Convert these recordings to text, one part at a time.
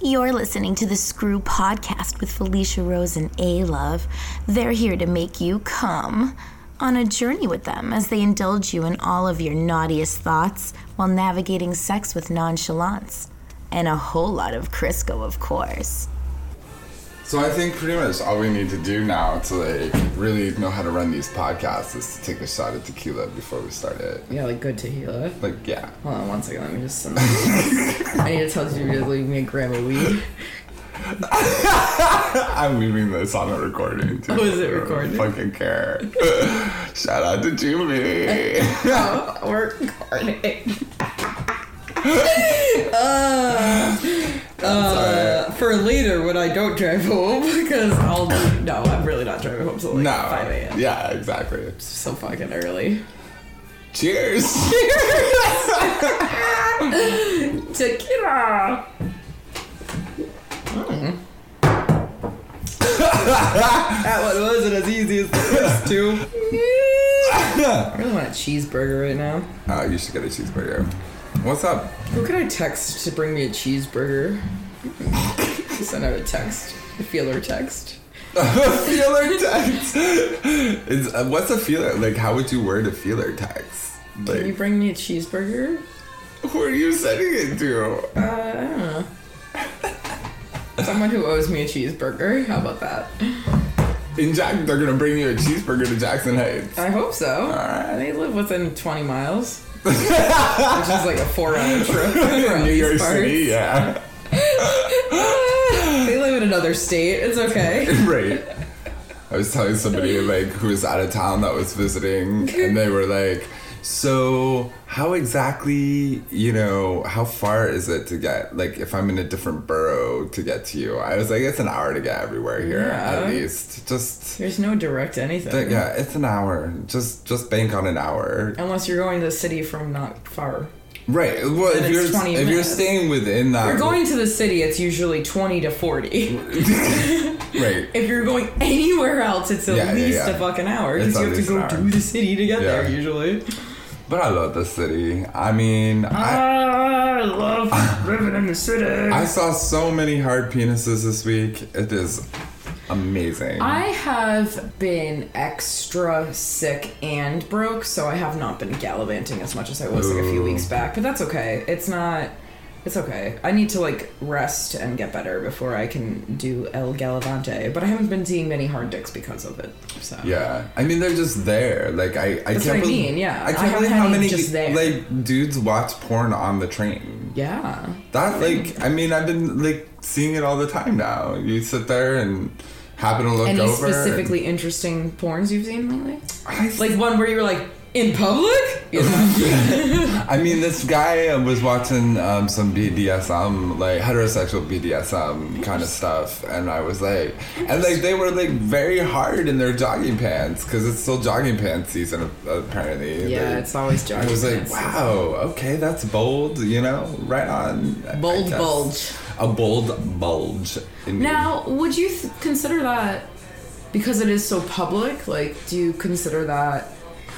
You're listening to the Screw Podcast with Felicia Rose and A Love. They're here to make you come on a journey with them as they indulge you in all of your naughtiest thoughts while navigating sex with nonchalance. And a whole lot of Crisco, of course. So I think pretty much all we need to do now to like really know how to run these podcasts is to take a shot of tequila before we start it. Yeah, like good tequila. Like yeah. Hold on one second, let me just I need to tell you to leave me a gram of weed. I'm leaving this on a recording too. Oh, is it recording? Fucking care. Shout out to Jimmy. oh, we're recording. uh, uh, for later when I don't drive home because I'll do, no, I'm really not driving home till like no. 5 a.m. Yeah, exactly. It's so fucking early. Cheers. Tequila. that one wasn't as easy as the first two. I really want a cheeseburger right now. Oh, you should get a cheeseburger. What's up? Who can I text to bring me a cheeseburger? Send out a text, a feeler text. A feeler text. Is, uh, what's a feeler? Like, how would you word a feeler text? Can you bring me a cheeseburger? who are you sending it to? Uh, I don't know. Someone who owes me a cheeseburger. How about that? In Jack, they're gonna bring you a cheeseburger to Jackson Heights. I hope so. Alright. They live within 20 miles, which is like a four-hour trip. from New York parts. City, yeah. They live in another state. It's okay. right. I was telling somebody like who was out of town that was visiting, and they were like, "So, how exactly, you know, how far is it to get? Like, if I'm in a different borough to get to you?" I was like, "It's an hour to get everywhere here, Yeah. at least. Just, There's no direct anything. th- yeah, it's an hour. Just, just bank on an hour." Unless you're going to the city from not far. Right. Well, And if you're 20 if you're staying within that, If you're going to the city, it's usually 20 to 40. right. If you're going anywhere else, it's at Yeah, yeah, least yeah. a fucking hour because you have to go to the city to get there usually. But I love the city. I mean, I. I love living in the city. I saw so many hard penises this week. It is amazing. I have been extra sick and broke, so I have not been gallivanting as much as I was like a few weeks back. But that's okay. It's not. It's okay. I need to like rest and get better before I can do El Galavante. But I haven't been seeing many hard dicks because of it. So yeah, I mean they're just there. Like I, I That's can't what I believe, mean, yeah. I I can't haven't believe had how any many just there. like dudes watch porn on the train. yeah. That like I mean I've been like seeing it all the time now. You sit there and happen to look Any over. specifically interesting porns you've seen lately? I, Like one where you were like in public? I mean, this guy was watching um, some BDSM, like heterosexual BDSM kind of stuff, and I was like, and like they were like very hard in their jogging pants because it's still jogging pants season apparently. yeah, Like, it's always jogging. I was like, wow, okay, that's bold, you know, right on. Bold bulge. A bold bulge. indeed. Now, would you th- consider that because it is so public? Like, do you consider that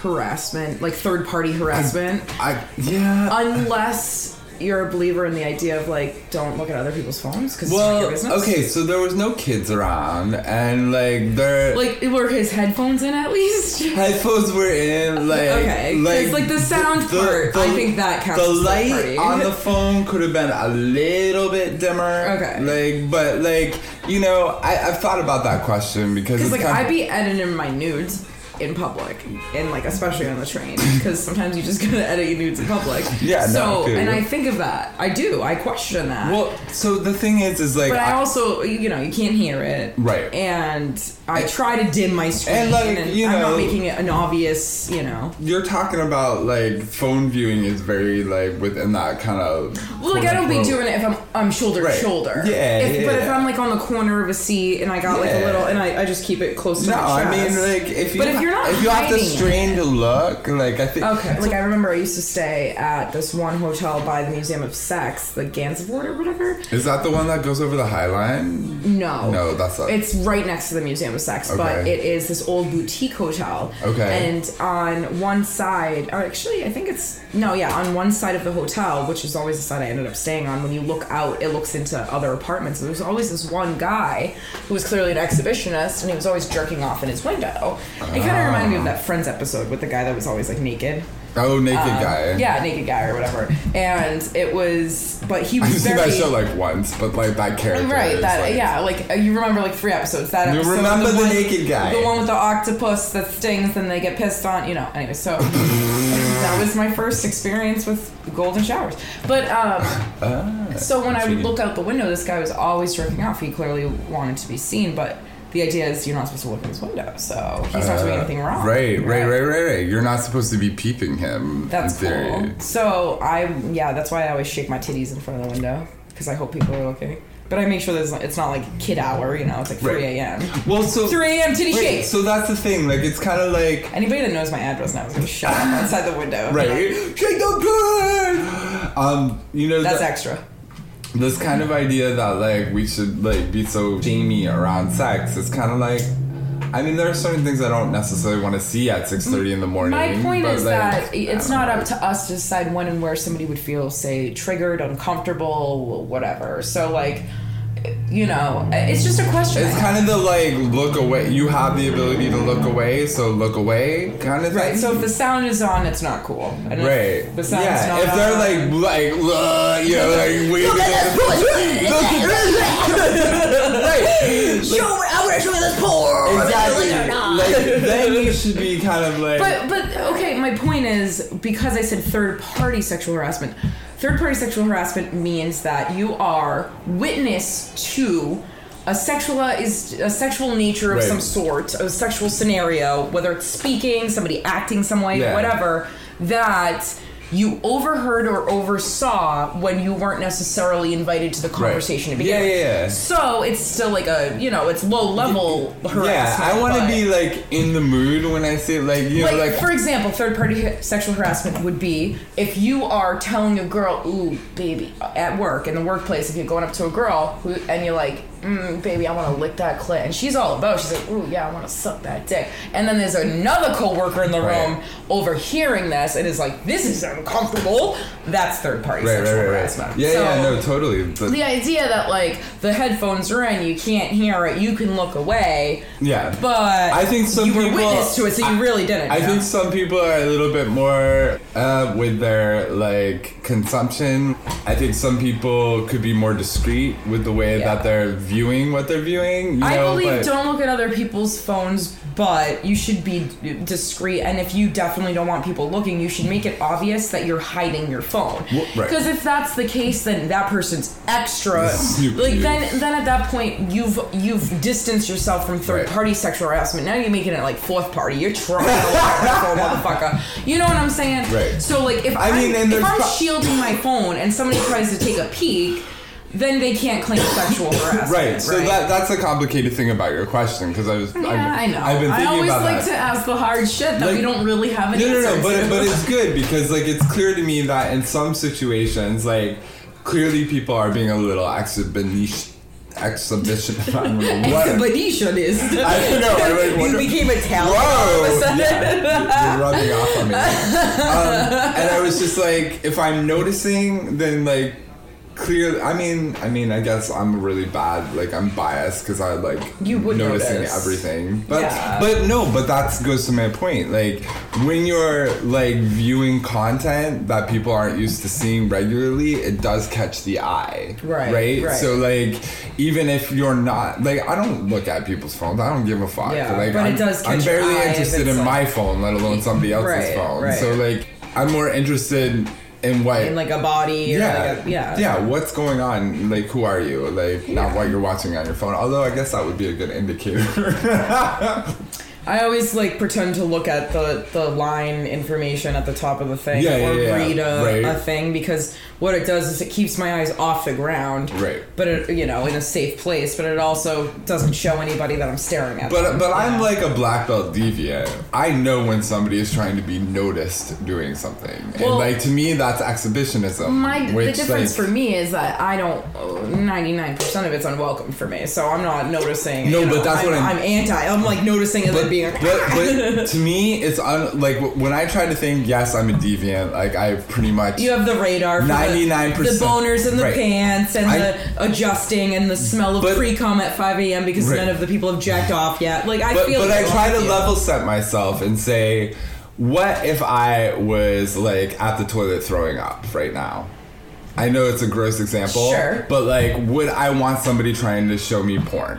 harassment, like third party harassment? I yeah. Unless you're a believer in the idea of like, don't look at other people's phones because it's well, your business. okay, so there was no kids around, and like there. Like, were his headphones in at least? Headphones were in, like Okay, 'cause, like, the sound part, I think that counts The light on the phone could have been a little bit dimmer. Okay. like, but like you know, I, I've thought about that question because it's like I'd be editing my nudes in public, and like especially on the train, because sometimes you just gotta edit your nudes in public. Yeah, no, So I and. I think of that. I do. I question that. well. So the thing is, is like but I I- also, you know, you can't hear it. Right. And I try to dim my screen, And, like, you I'm know- not making it an obvious, you know. you're talking about like phone viewing is very like within that kind of. Well, like I don't be doing it if I'm I'm shoulder Right. to shoulder. Yeah, If, But if. I'm like on the corner of a seat and I got like a little, and I, I just keep it close to No, my I mean like if you. But if ha- you're you're not if you have to hiding strain to look, like I think. Okay, like I remember I used to stay at this one hotel by the Museum of Sex, the Gansevoort or whatever. Is that the one that goes over the High Line? No. No, that's not. It's right next to the Museum Sex, but it is this old boutique hotel. Okay. And on one side, or actually, I think it's no, yeah, on one side of the hotel, which is always the side I ended up staying on. When you look out, it looks into other apartments. And there was always this one guy who was clearly an exhibitionist, and he was always jerking off in his window. It kind of ah. reminded me of that Friends episode with the guy that was always like naked. Oh, naked Um, guy. Yeah, naked guy or whatever. And it was, but he was. I've seen that show like once, but like that character. Right, that like- yeah, like uh, you remember like three episodes. That You episode, remember the one, naked guy. the one with the octopus that stings and they get pissed on. You know. Anyway, so that was my first experience with golden showers. But um, Ah, so when I would look out the window, this guy was always jerking off. He clearly wanted to be seen, but the idea is you're not supposed to look in his window, so he's not doing Uh, anything wrong. Right, right, right, right, right. You're not supposed to be peeping him. That's cool. So I yeah, that's why I always shake my titties in front of the window because I hope people are looking. But I make sure there's it's not like kid hour, you know, it's like 3 a.m. Well, so 3 a.m. titty Wait, shake. so that's the thing. Like, it's kind of like Anybody that knows my address now is gonna shut up outside the window. right. Shake the pin. Um, you know That's the- extra. This kind of idea that like we should like be so shamey around sex is kind of like I mean there are certain things I don't necessarily want to see at 6:30 in the morning. My point is like, that it's not don't up to us to decide when and where somebody would feel, say, triggered, uncomfortable, whatever. So, like, you know, it's just a question. It's kind of the like look away. You have the ability to look away, so look away kind of thing. right. So if the sound is on, it's not cool. And if Right. The sound's yeah. not if they're on- like like uh, you know like waving it. Show me, I want to show you this porn. Exactly. Like then you should be kind of like. But but okay, my point is because I said third party sexual harassment. Third party sexual harassment means that you are witness to a sexual is a sexual nature of Right. some sort, a sexual scenario, whether it's speaking, somebody acting some way, Yeah. whatever, that you overheard or oversaw when you weren't necessarily invited to the conversation to Yeah, begin. with. yeah, yeah. So it's still like a you know it's low level harassment. yeah, I want to be like in the mood when I say like you like, know like for example, third party sexual harassment would be if you are telling a girl, "Ooh, baby," at work in the workplace, if you're going up to a girl who, and you're like, mm, "Baby, I want to lick that clit," and she's all about, she's like, "Ooh, yeah, I want to suck that dick," and then there's another coworker in the Right. room overhearing this and is like, "This is uncomfortable." That's third party right, sexual right, right, harassment. Yeah, So- yeah, no, totally. But the idea that like the headphones are in, you can't hear it, you can look away, yeah, but I think some you were people- witness to it, so you I- really didn't. I you know? think some people are a little bit more uh, with their like consumption. I think some people could be more discreet with the way Yeah. that they're viewing what they're viewing. You I know, believe but- don't look at other people's phones, but you should be discreet. And if you definitely don't want people looking, you should make it obvious that you're hiding your phone. Well, right. Because if that's the case, then that person's extra. Snoop like Dogg. then, then at that point, you've you've distanced yourself from third Right. party sexual harassment. Now you're making it like fourth party. You're trying to motherfucker. You know what I'm saying? Right. So like if I I mean, and if I'm pro- shielding my phone and somebody tries to take a peek. Then they can't claim sexual harassment. Right, so that that's a complicated thing about your question because I was Yeah, I've, I know. I've been I always about like that. to ask the hard shit that Like- we don't really have an No, no, answer no, but but it's good because like it's clear to me that in some situations, like clearly people are being a little exhibition, exhibition. I don't know what. Expedition is. I know. I you became Italian Whoa! all of a sudden. Yeah, you're rubbing off on me. Um, and I was just like, if I'm noticing, then like clear. I mean, I mean, I guess I'm really bad. Like I'm biased because I like You would noticing notice. everything. But Yeah. but no, but that goes to my point. Like when you're like viewing content that people aren't used to seeing regularly, it does catch the eye. Right, Right. right. So like even if you're not like I don't look at people's phones. I don't give a fuck. Yeah, like but I'm, does I'm barely interested in like- my phone, let alone somebody else's Right, phone. right. So like I'm more interested in what In like a body or yeah, like a, yeah. yeah. What's going on? Like, who are you? Like, not what you're watching on your phone. Although, I guess that would be a good indicator. I always like pretend to look at the the line information at the top of the thing Yeah, yeah, or yeah. read a, Right. a thing because what it does is it keeps my eyes off the ground. Right. But it, you know, in a safe place. But it also doesn't show anybody that I'm staring at. But them. but I'm like a black belt deviant. I know when somebody is trying to be noticed doing something, and like to me that's exhibitionism. My the difference like, for me is that I don't. Ninety nine percent of it's unwelcome for me, so I'm not noticing. No, but know, that's I'm, what I'm- I'm anti. I'm like noticing and then But, being. but, but to me, it's un, like when I try to think, yes, I'm a deviant. Like I pretty much You have the radar. for the- 99%. The boners in the Right. pants and I- the adjusting and the smell of But- pre cum at 5 a.m. because Right. none of the people have jacked off yet. Like, I but, feel but like I try to level set myself and say, what if I was like at the toilet throwing up right now? I know it's a gross example, Sure. but like, would I want somebody trying to show me porn?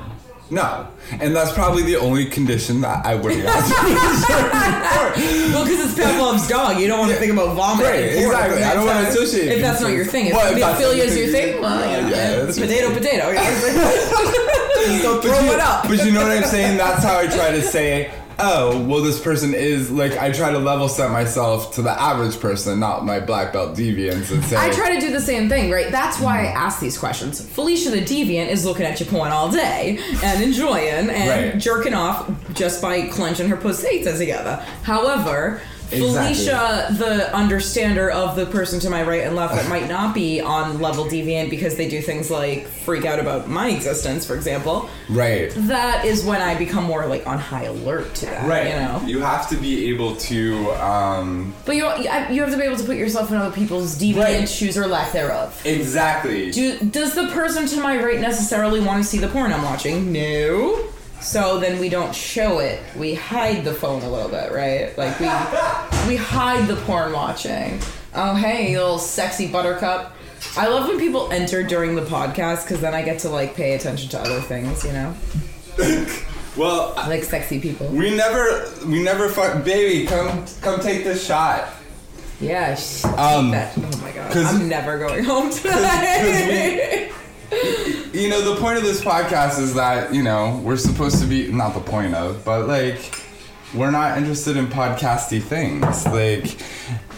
No, and that's probably the only condition that I would want. somebody to show me porn. Well, because it's Pavlov's dog. You don't want to think about vomiting. Right, exactly. I don't wanna that's- associate If that's not your thing. If Well, pedophilia is your thing, thing, well, yeah, yeah, yeah, yeah, potato, potato. Just go But throw you, it up. but you know what I'm saying? That's how I try to say, oh, well, this person is like, I try to level set myself to the average person, not my black belt deviants, and say, I try to do the same thing, right? That's why I ask these questions. Felicia the Deviant is looking at your porn all day and enjoying and Right. jerking off just by clenching her pussy together. However, Exactly. Felicia, the understander of the person to my right and left that might not be on level deviant because they do things like freak out about my existence, for example, right. that is when I become more like on high alert to that. Right. You know. You have to be able to, um, But you you have to be able to put yourself in other people's deviant Right. shoes or lack thereof. exactly. Do, does the person to my right necessarily want to see the porn I'm watching? No. So then we don't show it. We hide the phone a little bit, right? Like we we hide the porn watching. Oh hey, you little sexy buttercup. I love when people enter during the podcast because then I get to like pay attention to other things, you know, well, like sexy people. we never, we never fuck, baby, come, come take this shot. Yeah. sh- Um, that- oh my god. I'm never going home tonight. You know, the point of this podcast is that, you know, we're supposed to be, not the point of, but like, we're not interested in podcasty things. Like,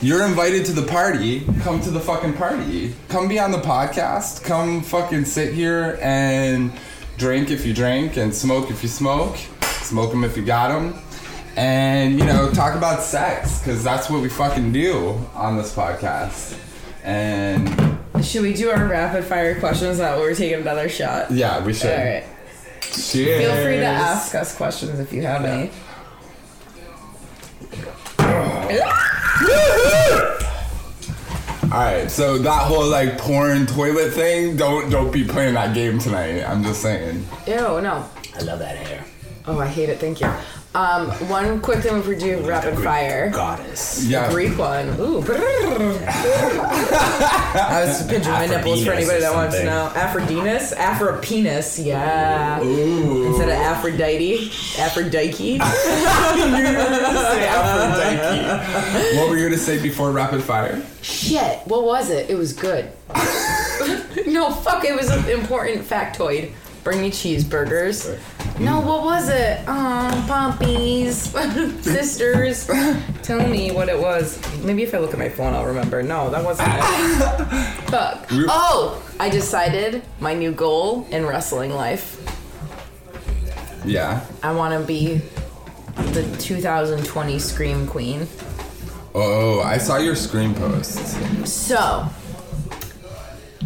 you're invited to the party, come to the fucking party. Come be on the podcast. Come fucking sit here and drink if you drink and smoke if you smoke. Smoke them if you got them. And, you know, talk about sex, because that's what we fucking do on this podcast. And, Should we do our rapid fire questions now? We're taking another shot. yeah, we should. All right. Cheers. Feel free to ask us questions if you have any. All right, so that whole like porn toilet thing, don't don't be playing that game tonight. I'm just saying. Ew, no. I love that hair. Oh, I hate it. Thank you. Um, one quick thing before we do rapid fire. Goddess. Yeah. Greek one. Ooh. I was pinching my nipples for anybody that wants to something. know. Aphrodinus? Afropenis, yeah. Ooh. Instead of Aphrodite. Aphrodite. Aphrodite. what were you gonna say before rapid fire? Shit, what was it? It was good. no, fuck, it was an important factoid. Bring me cheeseburgers. No, mm. what was it? Um, oh, Pompies. Sisters. Tell me what it was. Maybe if I look at my phone, I'll remember. No, that wasn't it. Fuck. Oh, I decided my new goal in wrestling life. Yeah. I want to be the 2020 Scream Queen. Oh, I saw your screen post. So,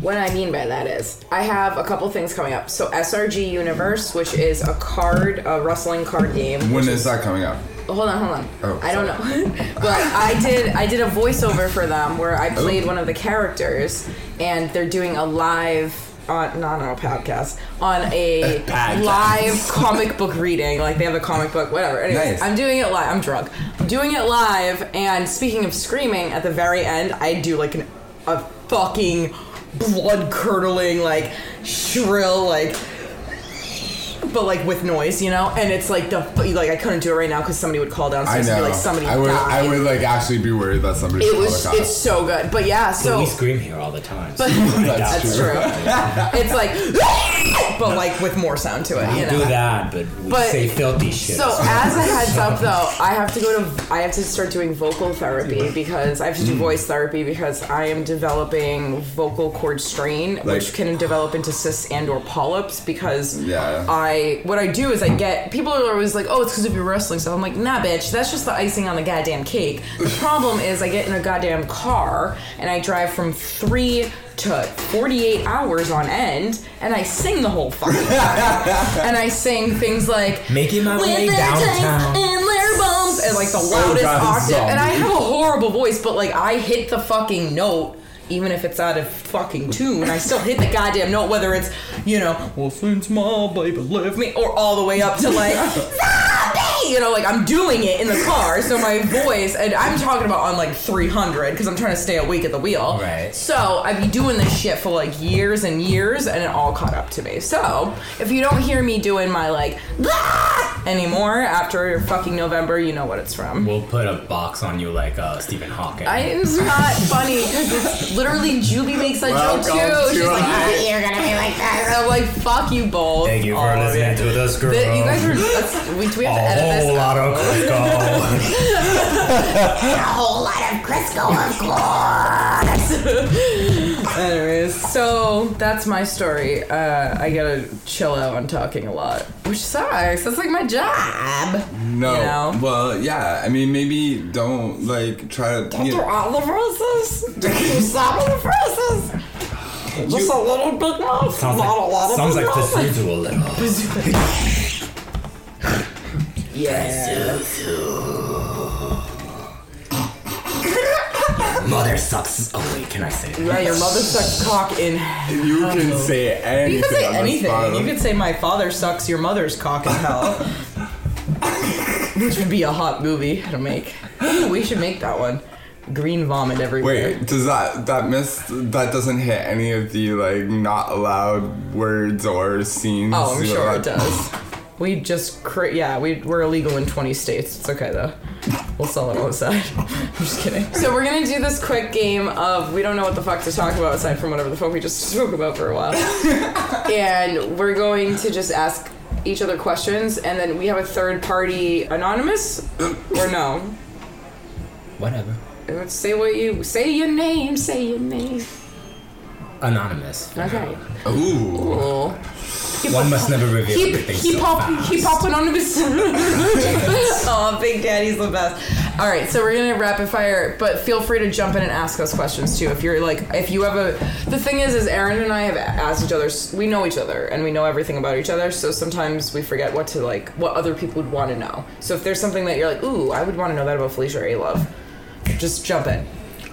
what I mean by that is, I have a couple things coming up. So, SRG Universe, which is a card, a wrestling card game. When is that coming up? Hold on, hold on. Oh, I don't know, but I did. I did a voiceover for them where I oh. played Oh. one of the characters, and they're doing a live on no no podcast on a Podcast. live comic book reading. Like they have a comic book, whatever. Anyways, Nice. I'm doing it live. I'm drunk. I'm doing it live, and speaking of screaming, at the very end, I do like an, a fucking blood curdling, like shrill, like but like with noise, you know. And it's like the like I couldn't do it right now because somebody would call I downstairs and know. be like somebody I would. died. I would like actually be worried that somebody. it was it's so good, but yeah. But So we scream here all the time. But- so I doubt that's it. true. it's like but like with more sound to it. You know? do that, but we But- say filthy shit. So as a heads up, though, I have to go to I have to start doing vocal therapy because I have to do mm. voice therapy because I am developing vocal cord strain, which can develop into cysts and or polyps. Because Yeah. I what I do is I get people are always like, oh, it's because of your wrestling stuff. I'm like, nah, bitch, that's just the icing on the goddamn cake. The problem is I get in a goddamn car and I drive from three to 48 hours on end and I sing the whole fucking time. and I sing things like Making my way downtown. and their bums and like the loudest octave. zombie. And I have a horrible voice, but like I hit the fucking note. Even if it's out of fucking tune, I still hit the goddamn note, whether it's, you know, well, since my baby left me, or all the way up to like, You know, like I'm doing it in the car, so my voice, and I'm talking about on like 300 because I'm trying to stay awake at the wheel. Right. So I've been doing this shit for like years and years, and it all caught up to me. So if you don't hear me doing my like "Ah!" anymore after fucking November, you know what it's from. we'll put a box on you like uh, Stephen Hawking. I, it's not funny because it's literally Julie makes that joke too. She's to like, our- "Ah, "You're gonna be like that." I'm like, "Fuck you both." Thank you for all of listening to this girl. You guys are. Let's, we, do we have to a edit this? whole lot of Crisco. A whole lot of Crisco, of course. Anyways, so that's my story. Uh, I gotta chill out on talking a lot, which sucks. That's like my job. No. You know? Well, yeah. I mean, maybe don't like try to. You know, all the verses. Don't do some of the verses. Just a little bit more. sounds not a lot of sounds like bit Pizzuzu a little. Yeah. Mother sucks. Oh wait, can I say that? Yeah, your mother sucks cock in. you can say anything. You can say on this anything. bottom. You could say my father sucks your mother's cock in hell. Which would be a hot movie to make. Ooh, we should make that one. Green vomit everywhere. Wait, does that that miss that doesn't hit any of the like not allowed words or scenes? Oh, I'm sure allowed- it does. We just cra- yeah, we we're illegal in 20 states. It's okay though. We'll sell it on the side. I'm just kidding. So we're gonna do this quick game of we don't know what the fuck to talk about aside from whatever the fuck we just spoke about for a while, and we're going to just ask each other questions, and then we have a third party anonymous or no. Whatever. Say what you say your name. Say your name. Anonymous. Okay. Ooh. One must never reveal Keep everything keep so pop fast. keep popping on the Oh, Big Daddy's the best. All right, so we're gonna rapid fire, but feel free to jump in and ask us questions too. If you're like, if you have a, the thing is, is Aaron and I have asked each other. We know each other and we know everything about each other. So sometimes we forget what to like, what other people would want to know. So if there's something that you're like, ooh, I would want to know that about Felicia or A Love, just jump in.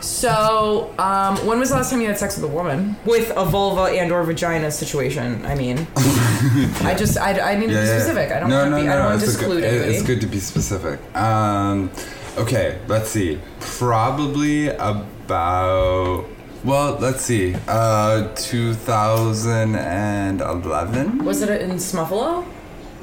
So, um, when was the last time you had sex with a woman with a vulva and or vagina situation? I mean, I just I, I need to be Yeah, yeah. specific. I don't no, want to no, be. no, I don't want to it's a exclude good, it- anybody. It's good to be specific. Um, okay, let's see. Probably about. Well, let's see. Uh, 2011. Was it in Smuffalo?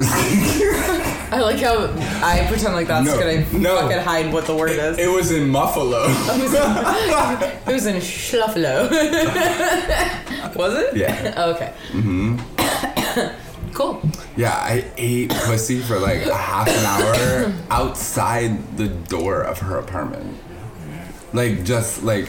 I like how I pretend like that's No, gonna no. fucking hide what the word is. It was in Muffalo. It was in Schluffalo. was it? Yeah. Okay. Mm-hmm. cool. Yeah, I ate pussy for like a half an hour outside the door of her apartment. Like just like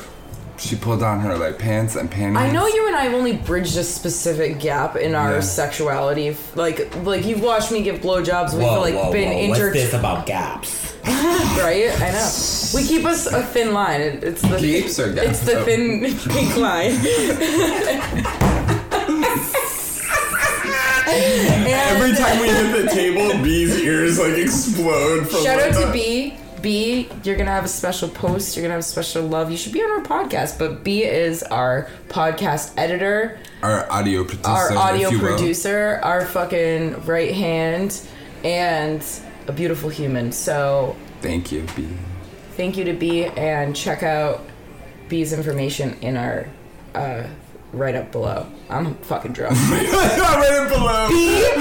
she pulled down her like pants and panties. I know you and I have only bridged a specific gap in our Yeah. sexuality. Like, like you've watched me give blowjobs. We've Whoa, like whoa, been whoa. inter. What's this about gaps? right? I know. We keep us a thin line. It, it's the Gaps or gaps? It's the Oh. thin pink line. Every time we hit the table, B's ears like explode. From Shout out to B. B, you're gonna have a special post. You're gonna have a special love. You should be on our podcast. But B is our podcast editor, Our audio producer. our audio you will. producer, our fucking right hand, and a beautiful human. So Thank you, B. thank you to B and check out B's information in our uh, right up below. I'm fucking drunk. right below.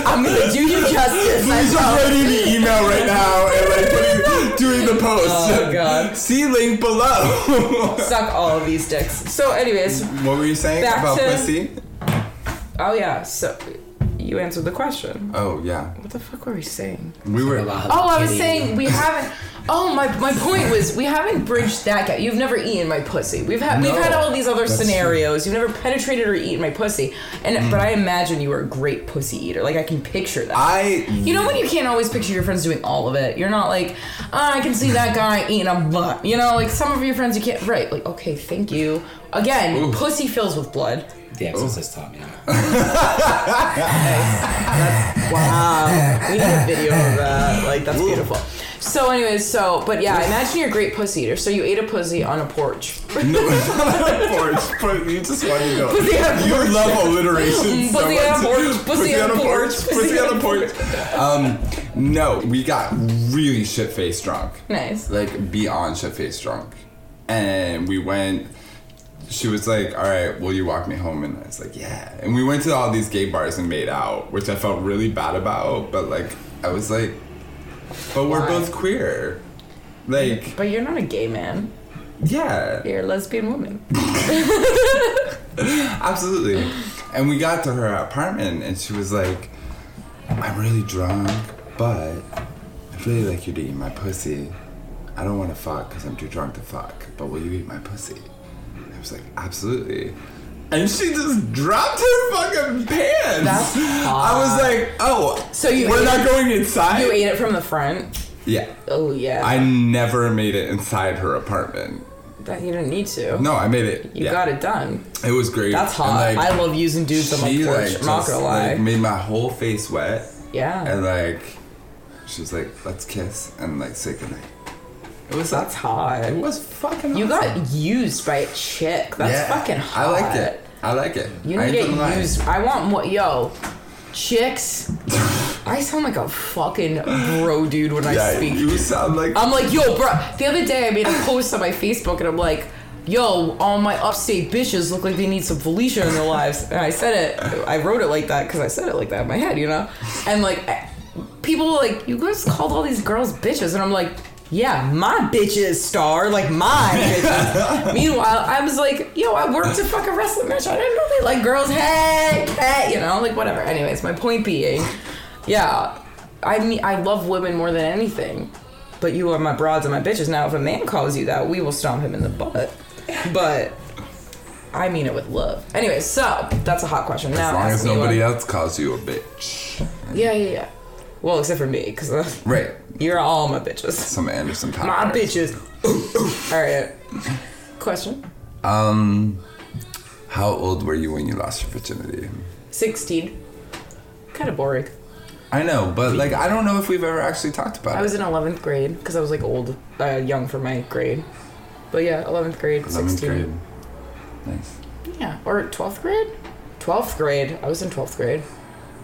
I'm gonna do you justice. I He's promise. writing the email right now and like putting, doing the post. Oh, God. See link below. Suck all of these dicks. So, anyways, what were you saying Back about to- pussy? oh yeah. So, You answered the question. Oh yeah, What the fuck were we saying? we were. Oh, I was saying we haven't. Oh, my my point was we haven't bridged that gap. You've never eaten my pussy. We've had we've No, had all these other that's scenarios. You've never penetrated or eaten my pussy. And mm. but I imagine you were a great pussy eater. Like I can picture that. I you know when you can't always picture your friends doing all of it. You're not like, oh, I can see that guy eating a butt. You know, like some of your friends you can't. Right? Like okay, thank you. Again, Ooh. pussy fills with blood. The Exorcist taught me that. Wow. We need a video of that. Like that's beautiful. So, anyways, so but yeah, imagine you're a great pussy eater. So you ate a pussy on a porch. no, it's not a porch. But you just want to go. Pussy on a you porch. love alliteration so Pussy on a porch, pussy on a porch, Pussy on a porch. Um, no, we got really shit faced drunk. Nice. like beyond shit faced drunk. And we went she was like, All right, will you walk me home? And I was like, Yeah. And we went to all these gay bars and made out, which I felt really bad about, but like I was like But we're Why? both queer. Like, But you're not a gay man. yeah. You're a lesbian woman. Absolutely. And we got to her apartment and she was like, I'm really drunk, but I'd really like you to eat my pussy. I don't want to fuck because I'm too drunk to fuck, but will you eat my pussy? And I was like, absolutely. And she just dropped her fucking pants. That's I was like, oh, So you we're not it- going inside. You ate it from the front. Yeah. Oh yeah. I never made it inside her apartment. that you didn't need to. No, I made it. You yeah. got it done. It was great. That's hot. like, I love using dudes on my porch. like, I'm not gonna lie. Like, made my whole face wet. yeah. And like, she was like, "Let's kiss and like say goodnight." It was That's hot. It was fucking. You awesome. got used by a chick. That's Yeah, fucking hot. I like it. I like it. You I need to ain't gonna lie. get used. I want more. Yo, chicks. I sound like a fucking bro dude when I Yeah, speak. you sound like. I'm like, yo, bro. The other day I made a post on my Facebook and I'm like, yo, all my upstate bitches look like they need some Felicia in their lives. And I said it, I wrote it like that because I said it like that in my head, you know? And like, I- people were like, you guys called all these girls bitches. And I'm like, yeah, my bitches, star, like my bitches. Meanwhile, I was like, yo, I worked a fucking wrestling match. I didn't know they like girls. Hey, hey, you know, like whatever. Anyways, my point being, yeah, I mean, I love women more than anything. But you are my broads and my bitches. Now, if a man calls you that, we will stomp him in the butt. But I mean it with love. Anyway, so that's a hot question. Now, as long as nobody else calls you a bitch. Yeah, yeah, yeah. Well, except for me, because uh, Right. you're all my bitches. Some Anderson time. My bitches. all right. Question. Um, how old were you when you lost your virginity? 16. Kind of boring. I know, but like I don't know if we've ever actually talked about it. I was in 11th grade because I was like old, uh, young for my grade. But yeah, 11th grade, 11th 16. grade. Nice. Yeah, or 12th grade? 12th grade. I was in 12th grade.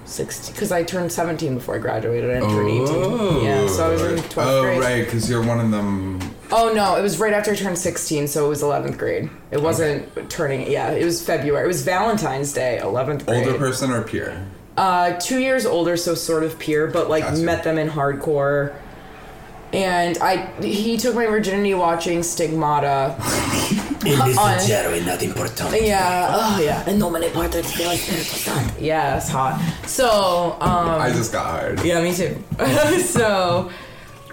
16 because I turned 17 before I graduated. I turned 18. Yeah, so I was in 12th oh, grade. right, because you're one of them. Oh no, it was right after I turned 16, so it was 11th grade. It wasn't turning. Yeah, it was February. It was Valentine's Day, 11th grade. Older person or peer? Uh, two years older, so sort of peer, but like Gotcha. met them in hardcore. And I, he took my virginity watching Stigmata. Il On- leggero è not importante. Yeah, oh yeah. And no many parts Yeah, it's hot. So, um, I just got hired. yeah, me too. so,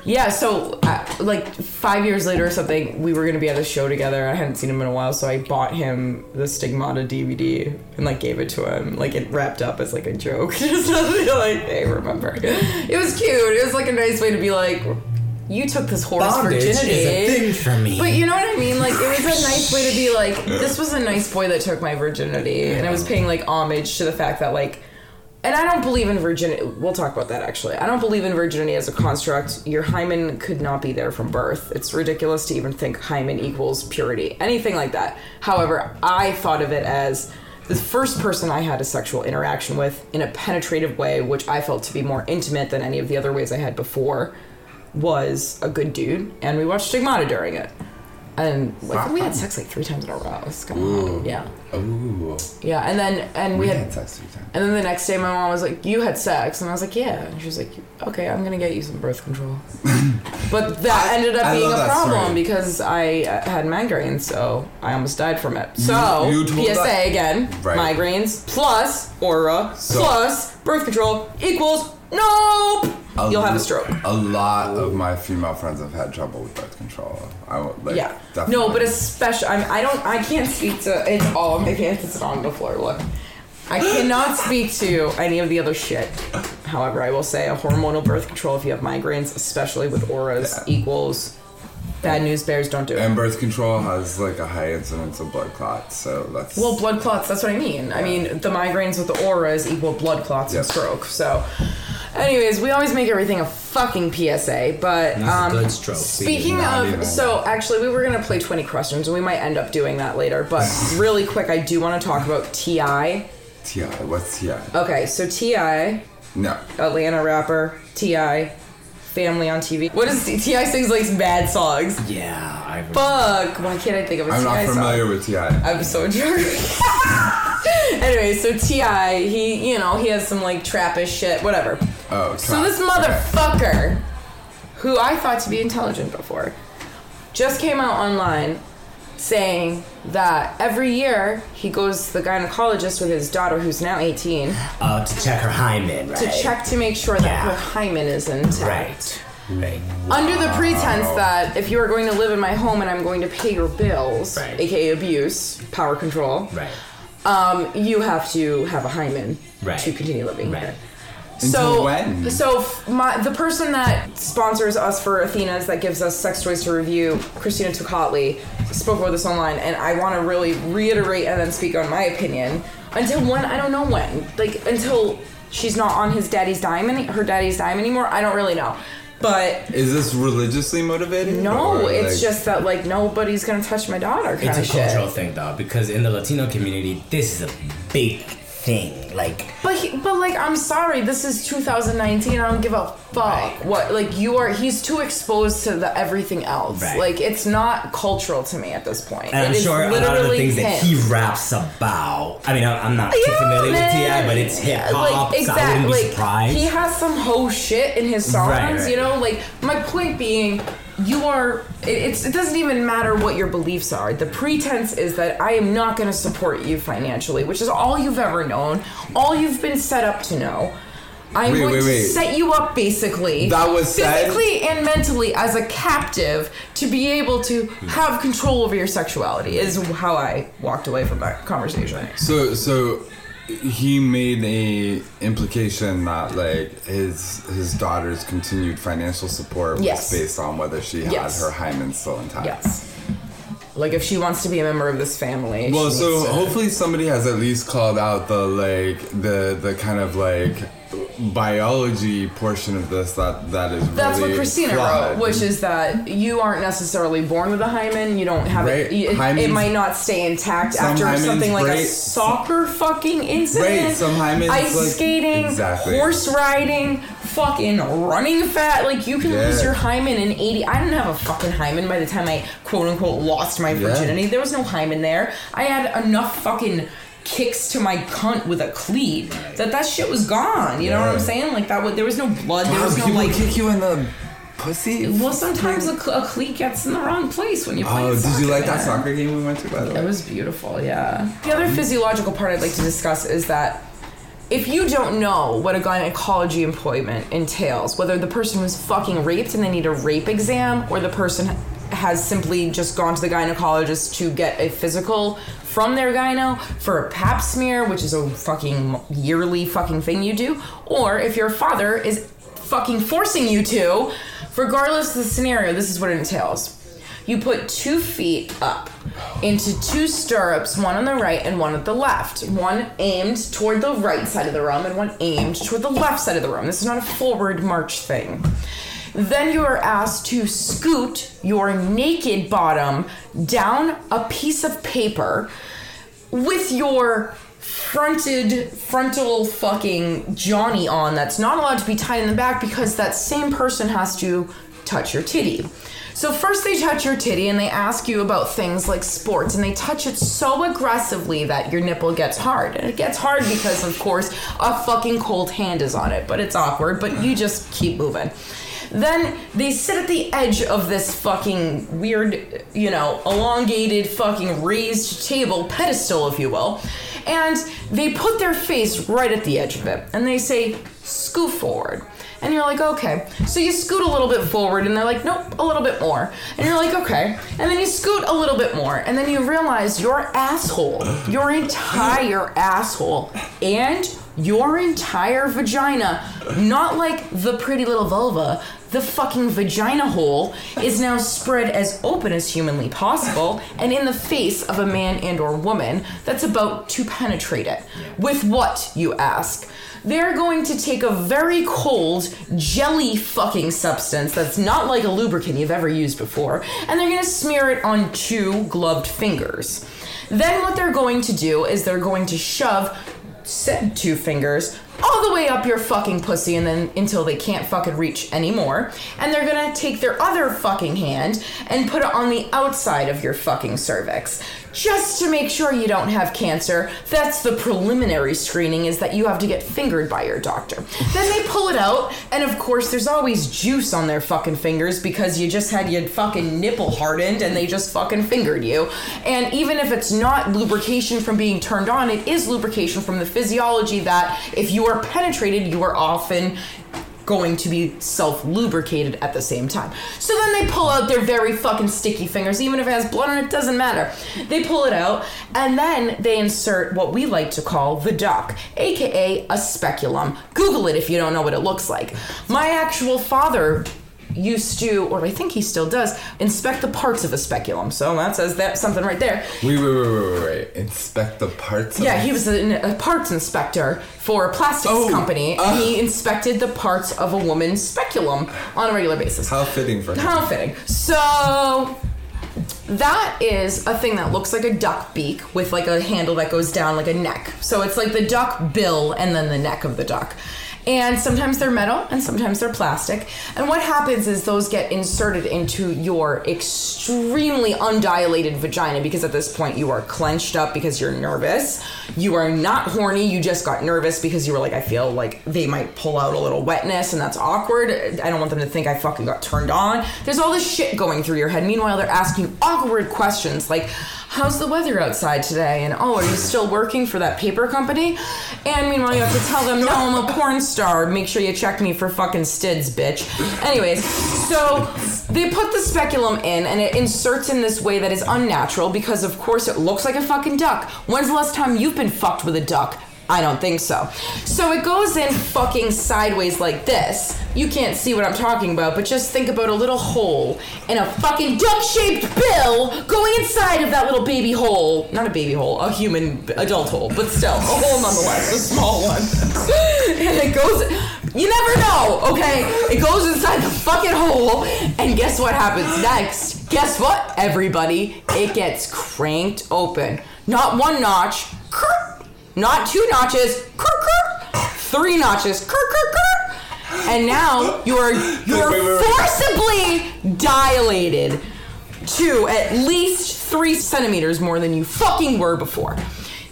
yeah, so uh, like five years later or something, we were gonna be at a show together. I hadn't seen him in a while, so I bought him the Stigmata DVD and like gave it to him. Like it wrapped up as like a joke, just to be like, hey, remember? It was cute. It was like a nice way to be like, you took this horse Bondage virginity. is a thing for me. But you know what I mean? Like it was a nice way to be like, this was a nice boy that took my virginity, and I was paying like homage to the fact that like, and I don't believe in virginity. We'll talk about that actually. I don't believe in virginity as a construct. Your hymen could not be there from birth. It's ridiculous to even think hymen equals purity, anything like that. However, I thought of it as the first person I had a sexual interaction with in a penetrative way, which I felt to be more intimate than any of the other ways I had before was a good dude, and we watched Stigmata during it. And I think we had sex like three times in a row. It was kinda- yeah, Ooh. yeah. And then and we, We had had sex three times. and then the next day, my mom was like, "You had sex," and I was like, "Yeah." And she was like, "Okay, I'm gonna get you some birth control." but that ended up I being love a that problem story. because I uh, had migraines, so I almost died from it. So you told PSA that- again: Right. migraines plus aura So- plus birth control equals nope. You'll have a stroke. A lot of my female friends have had trouble with birth control. I like Yeah. definitely. No, but especially I mean I don't I can't speak to it's all my pants it's on the floor. Look. I cannot speak to any of the other shit. However, I will say a hormonal birth control if you have migraines, especially with auras, Yeah. equals bad news bears don't do it. and birth control has like a high incidence of blood clots, so that's Well, blood clots, that's what I mean. I mean, the migraines with the auras equal blood clots and Yes. stroke. So, anyways, we always make everything a fucking PSA. But, That's a um, good stroke. speaking Not of, even. so actually, we were going to play 20 questions, and we might end up doing that later. But really quick, I do want to talk about T.I. Ti. What's Ti? Okay, so T.I., No. Atlanta rapper, T.I., family on TV. What is T.I. sings like bad songs? Yeah, I Fuck, why can't I think of a I'm not T.I. song? familiar with Ti. I'm so drunk. anyway, so Ti, he, you know, he has some like trappish shit, whatever. Oh, So this motherfucker, who I thought to be intelligent before, just came out online saying that every year he goes to the gynecologist with his daughter, who's now 18, uh, to check her hymen, right? to check to make sure that Yeah. her hymen is intact. Right. Right. Under the pretense that if you are going to live in my home and I'm going to pay your bills, Right. aka abuse, power control, Right. um, you have to have a hymen Right. to continue living Right. here. Until so, when? so my the person that sponsors us for Athena's that gives us sex toys to review, Christina Tukatli, spoke about this online, and I want to really reiterate and then speak on my opinion. Until when I don't know when, like until she's not on his daddy's dime, any, her daddy's dime anymore. I don't really know, but Is this religiously motivated? no, it's like- just that like nobody's gonna touch my daughter kind It's a of shit. cultural thing, though, because in the Latino community, this is a big thing. Like, But he, but like I'm sorry, this is 2019. I don't give a fuck Right. what like you are. He's too exposed to the everything else. Right. Like it's not cultural to me at this point. and I'm It is sure a lot of the literally things that he raps about. I mean, I'm I'm not too Yeah, familiar with. Ti, but it's hip hop, Like, so wouldn't be like, surprised. He has some hoe shit in his songs, right. you know. Like my point being, you are. It, it's. It doesn't even matter what your beliefs are. The pretense is that I am not going to support you financially, which is all you've ever known, all you've been set up to know. I'm Wait, going wait, to wait. set you up basically. That was said- physically and mentally as a captive to be able to have control over your sexuality. Is how I walked away from that conversation. So so he made a implication that like his his daughter's continued financial support was Yes. based on whether she had Yes. her hymen still intact. Yes. Like if she wants to be a member of this family. Well, so hopefully somebody has at least called out the like the the kind of like biology portion of this that that is That's really what Christina flawed. wrote, which is that you aren't necessarily born with a hymen. You don't have Right. it. It, it might not stay intact after something like a soccer fucking incident. Right, some hymens, ice like- skating, Exactly. horse riding, fucking running fat. Like you can Yeah. lose your hymen in eighty. I didn't have a fucking hymen by the time I quote unquote lost my virginity. There was no hymen there. I had enough fucking kicks to my cunt with a cleat that that shit was gone. You know what I'm saying? Like that. would there was no blood. There was no people like. kick you in the pussy. Well, sometimes a, cl- a cleat gets in the wrong place when you play. Oh, did you like that soccer game we went to by the way, It was beautiful, yeah. The other physiological part I'd like to discuss is that if you don't know what a gynecology appointment entails, whether the person was fucking raped and they need a rape exam, or the person has simply just gone to the gynecologist to get a physical from their gyno for a pap smear, which is a fucking yearly fucking thing you do, or if your father is fucking forcing you to, regardless of the scenario, this is what it entails. You put two feet up into two stirrups, one on the right and one at the left. One aimed toward the right side of the room and one aimed toward the left side of the room. This is not a forward march thing. Then you are asked to scoot your naked bottom down a piece of paper with your fronted frontal fucking Johnny on that's not allowed to be tied in the back because that same person has to touch your titty. So first they touch your titty and they ask you about things like sports and they touch it so aggressively that your nipple gets hard. And it gets hard because of course a fucking cold hand is on it, but it's awkward, but you just keep moving. Then they sit at the edge of this fucking weird, you know, elongated fucking raised table, pedestal, if you will, and they put their face right at the edge of it and they say, scoot forward. And you're like, okay. So you scoot a little bit forward, and they're like, nope, a little bit more. And you're like, okay. And then you scoot a little bit more, and then you realize your asshole, your entire asshole, and your entire vagina, not like the pretty little vulva, the fucking vagina hole is now spread as open as humanly possible and in the face of a man and or woman that's about to penetrate it. With what, you ask? They're going to take a very cold, jelly fucking substance that's not like a lubricant you've ever used before, and they're gonna smear it on two gloved fingers. Then what they're going to do is they're going to shove said two fingers all the way up your fucking pussy and then until they can't fucking reach anymore. And they're gonna take their other fucking hand and put it on the outside of your fucking cervix. Just to make sure you don't have cancer. That's the preliminary screening is that you have to get fingered by your doctor. Then they pull it out, and of course there's always juice on their fucking fingers because you just had your fucking nipple hardened and they just fucking fingered you. And even if it's not lubrication from being turned on, it is lubrication from the physiology that if you are penetrated, you are often going to be self lubricated at the same time. So then they pull out their very fucking sticky fingers, even if it has blood on it, doesn't matter. They pull it out and then they insert what we like to call the duck, aka a speculum. Google it if you don't know what it looks like. My actual father used to, or I think he still does, inspect the parts of a speculum. So that says that something right there. Wait, wait, wait, wait, wait, wait. Inspect the parts. Yeah, he was a, a parts inspector for a plastics Oh, company. uh. and he inspected the parts of a woman's speculum on a regular basis. How fitting for him. How fitting. So that is a thing that looks like a duck beak with like a handle that goes down like a neck. So it's like the duck bill and then the neck of the duck. And sometimes they're metal and sometimes they're plastic. And what happens is those get inserted into your extremely undilated vagina because at this point you are clenched up because you're nervous. You are not horny, you just got nervous because you were like, I feel like they might pull out a little wetness and that's awkward. I don't want them to think I fucking got turned on. There's all this shit going through your head. Meanwhile, they're asking awkward questions like, How's the weather outside today? And oh, are you still working for that paper company? And meanwhile, you have to tell them, no, I'm a porn star. Make sure you check me for fucking stids, bitch. Anyways, so they put the speculum in and it inserts in this way that is unnatural because, of course, it looks like a fucking duck. When's the last time you've been fucked with a duck? I don't think so. So it goes in fucking sideways like this. You can't see what I'm talking about, but just think about a little hole in a fucking duck shaped bill going inside of that little baby hole. Not a baby hole, a human adult hole, but still, a hole nonetheless, a small one. and it goes. You never know, okay? It goes inside the fucking hole, and guess what happens next? Guess what, everybody? It gets cranked open. Not one notch, not two notches, three notches, and now you're you're Wait, wait, wait. forcibly dilated to at least three centimeters more than you fucking were before.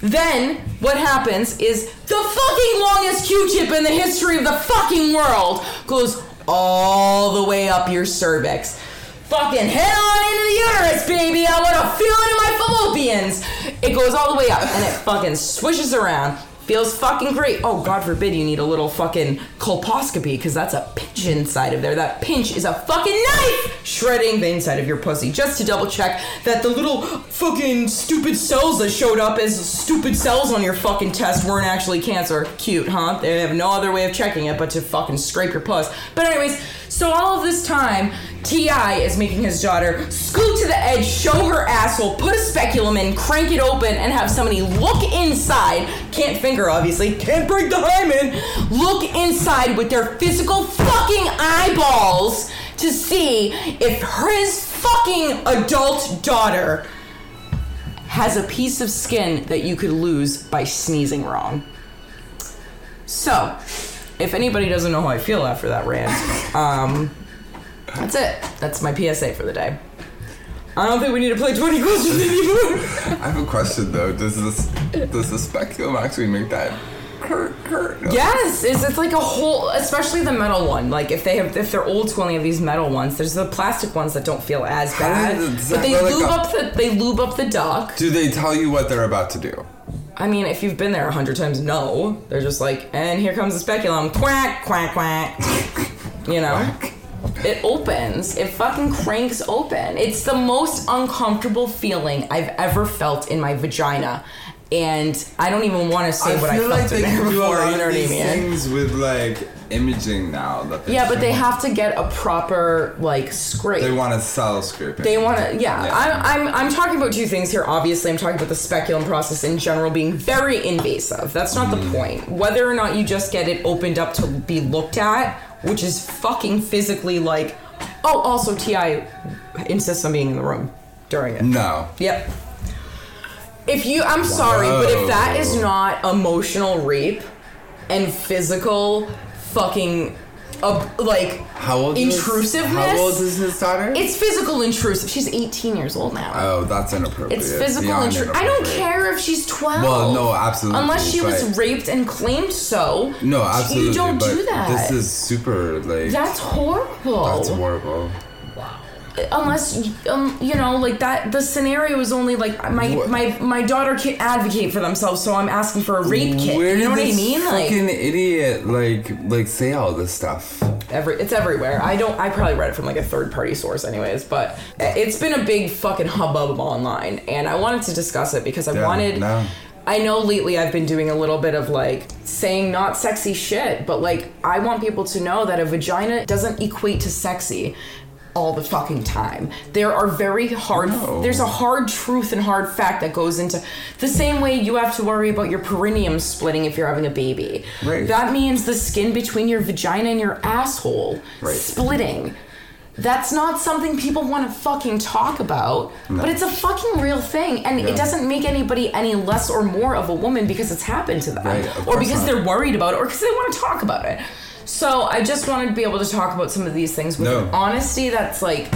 Then what happens is the fucking longest Q-tip in the history of the fucking world goes all the way up your cervix. Fucking head on into the uterus, baby. I want to feel it in my fallopians. It goes all the way up and it fucking swishes around. Feels fucking great. Oh, God forbid you need a little fucking colposcopy because that's a pinch inside of there. That pinch is a fucking knife shredding the inside of your pussy just to double check that the little fucking stupid cells that showed up as stupid cells on your fucking test weren't actually cancer. Cute, huh? They have no other way of checking it but to fucking scrape your puss. But, anyways, so all of this time, T.I. is making his daughter scoot to the edge, show her asshole, put a speculum in, crank it open, and have somebody look inside. Can't finger, obviously. Can't break the hymen. Look inside with their physical fucking eyeballs to see if his fucking adult daughter has a piece of skin that you could lose by sneezing wrong. So, if anybody doesn't know how I feel after that rant, um, That's it. That's my PSA for the day. I don't think we need to play 20 questions anymore. I have a question though. Does this does the speculum actually make that hurt? hurt? yes, it's, it's like a whole, especially the metal one. Like if they have, if they're old school and they have these metal ones, there's the plastic ones that don't feel as bad. But they like lube a- up the they lube up the duck. Do they tell you what they're about to do? I mean, if you've been there a hundred times, no. They're just like, and here comes the speculum, quack, quack, quack. You know, it opens. It fucking cranks open. It's the most uncomfortable feeling I've ever felt in my vagina, and I don't even want to say what I felt like in there before. You know what I mean? things with like imaging now. Yeah, but they have to get a proper like scrape. They want to sell scraping. They want to, yeah. Yeah. I'm, I'm, I'm talking about two things here. Obviously, I'm talking about the speculum process in general being very invasive. That's not Mm. the point. Whether or not you just get it opened up to be looked at, which is fucking physically like. Oh, also, T.I. insists on being in the room during it. No. Yep. If you, I'm sorry, but if that is not emotional rape and physical fucking, uh, like How old? Is, how old is his daughter? It's physical intrusive. She's 18 years old now. oh, that's inappropriate. it's physical intrusive. I don't care if she's 12. Well, no, absolutely, Unless she was raped and claimed so. No, absolutely. You don't do that. This is super like. That's horrible. that's horrible. Unless um, you know, like that. The scenario is only like my What? my my daughter can advocate for themselves, so I'm asking for a rape kit. Where you know what I mean? Like fucking idiot like like say all this stuff? every it's everywhere. I don't. I probably read it from like a third party source, anyways. But it's been a big fucking hubbub online, and I wanted to discuss it because I Yeah, wanted. no. I know lately I've been doing a little bit of like saying not sexy shit, but like I want people to know that a vagina doesn't equate to sexy all the fucking time. There are very hard No. there's a hard truth and hard fact that goes into the same way you have to worry about your perineum splitting if you're having a baby. Right. That means the skin between your vagina and your asshole Right. splitting. That's not something people want to fucking talk about, but it's a fucking real thing, and Yeah. it doesn't make anybody any less or more of a woman because it's happened to them, Right, or because not. they're worried about it, or because they want to talk about it. So I just wanted to be able to talk about some of these things with No. honesty that's like.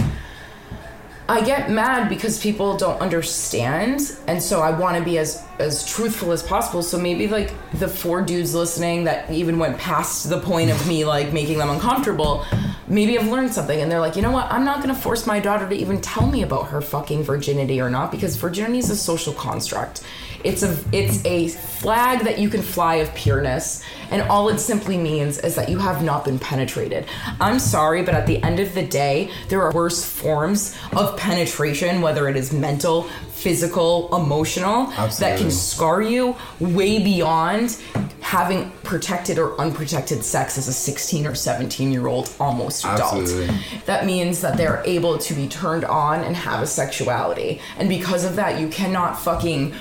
I get mad because people don't understand, and so I want to be as as truthful as possible. So maybe like the four dudes listening that even went past the point of me like making them uncomfortable, maybe I've learned something, and they're like, you know what? I'm not gonna force my daughter to even tell me about her fucking virginity or not because virginity is a social construct. It's a it's a flag that you can fly of pureness, and all it simply means is that you have not been penetrated. I'm sorry, but at the end of the day, there are worse forms of penetration, whether it is mental, physical, emotional, that can scar you way beyond having protected or unprotected sex as a 16 or 17 year old almost adult. Absolutely. That means that they're able to be turned on and have a sexuality. And because of that, you cannot fucking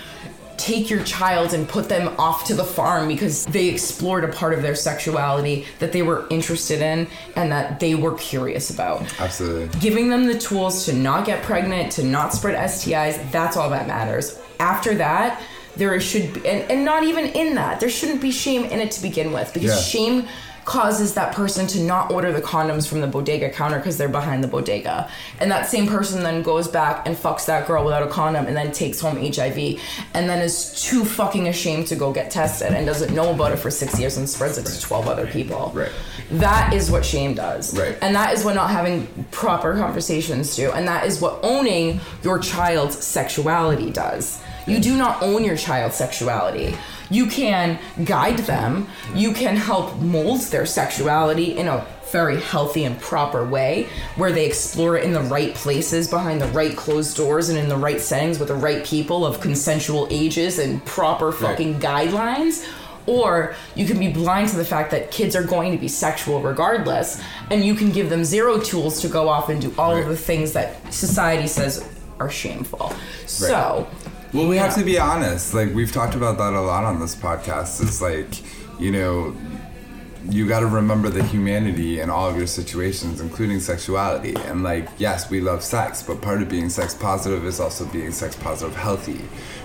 take your child and put them off to the farm because they explored a part of their sexuality that they were interested in and that they were curious about Absolutely. giving them the tools to not get pregnant, to not spread STIs, that's all that matters. After that, there should be, and, and not even in that, there shouldn't be shame in it to begin with because Yeah. shame causes that person to not order the condoms from the bodega counter because they're behind the bodega. And that same person then goes back and fucks that girl without a condom and then takes home HIV and then is too fucking ashamed to go get tested and doesn't know about it for six years and spreads it to 12 other people. Right. That is what shame does. Right. And that is what not having proper conversations do. And that is what owning your child's sexuality does. You do not own your child's sexuality. You can guide them, you can help mold their sexuality in a very healthy and proper way where they explore it in the right places behind the right closed doors and in the right settings with the right people of consensual ages and proper fucking guidelines. Or you can be blind to the fact that kids are going to be sexual regardless and you can give them zero tools to go off and do all of the things that society says are shameful. So Well, we have to be honest. Like we've talked about that a lot on this podcast. It's like, you know, you got to remember the humanity in all of your situations, including sexuality. And like, yes, we love sex, but part of being sex positive is also being sex positive healthy,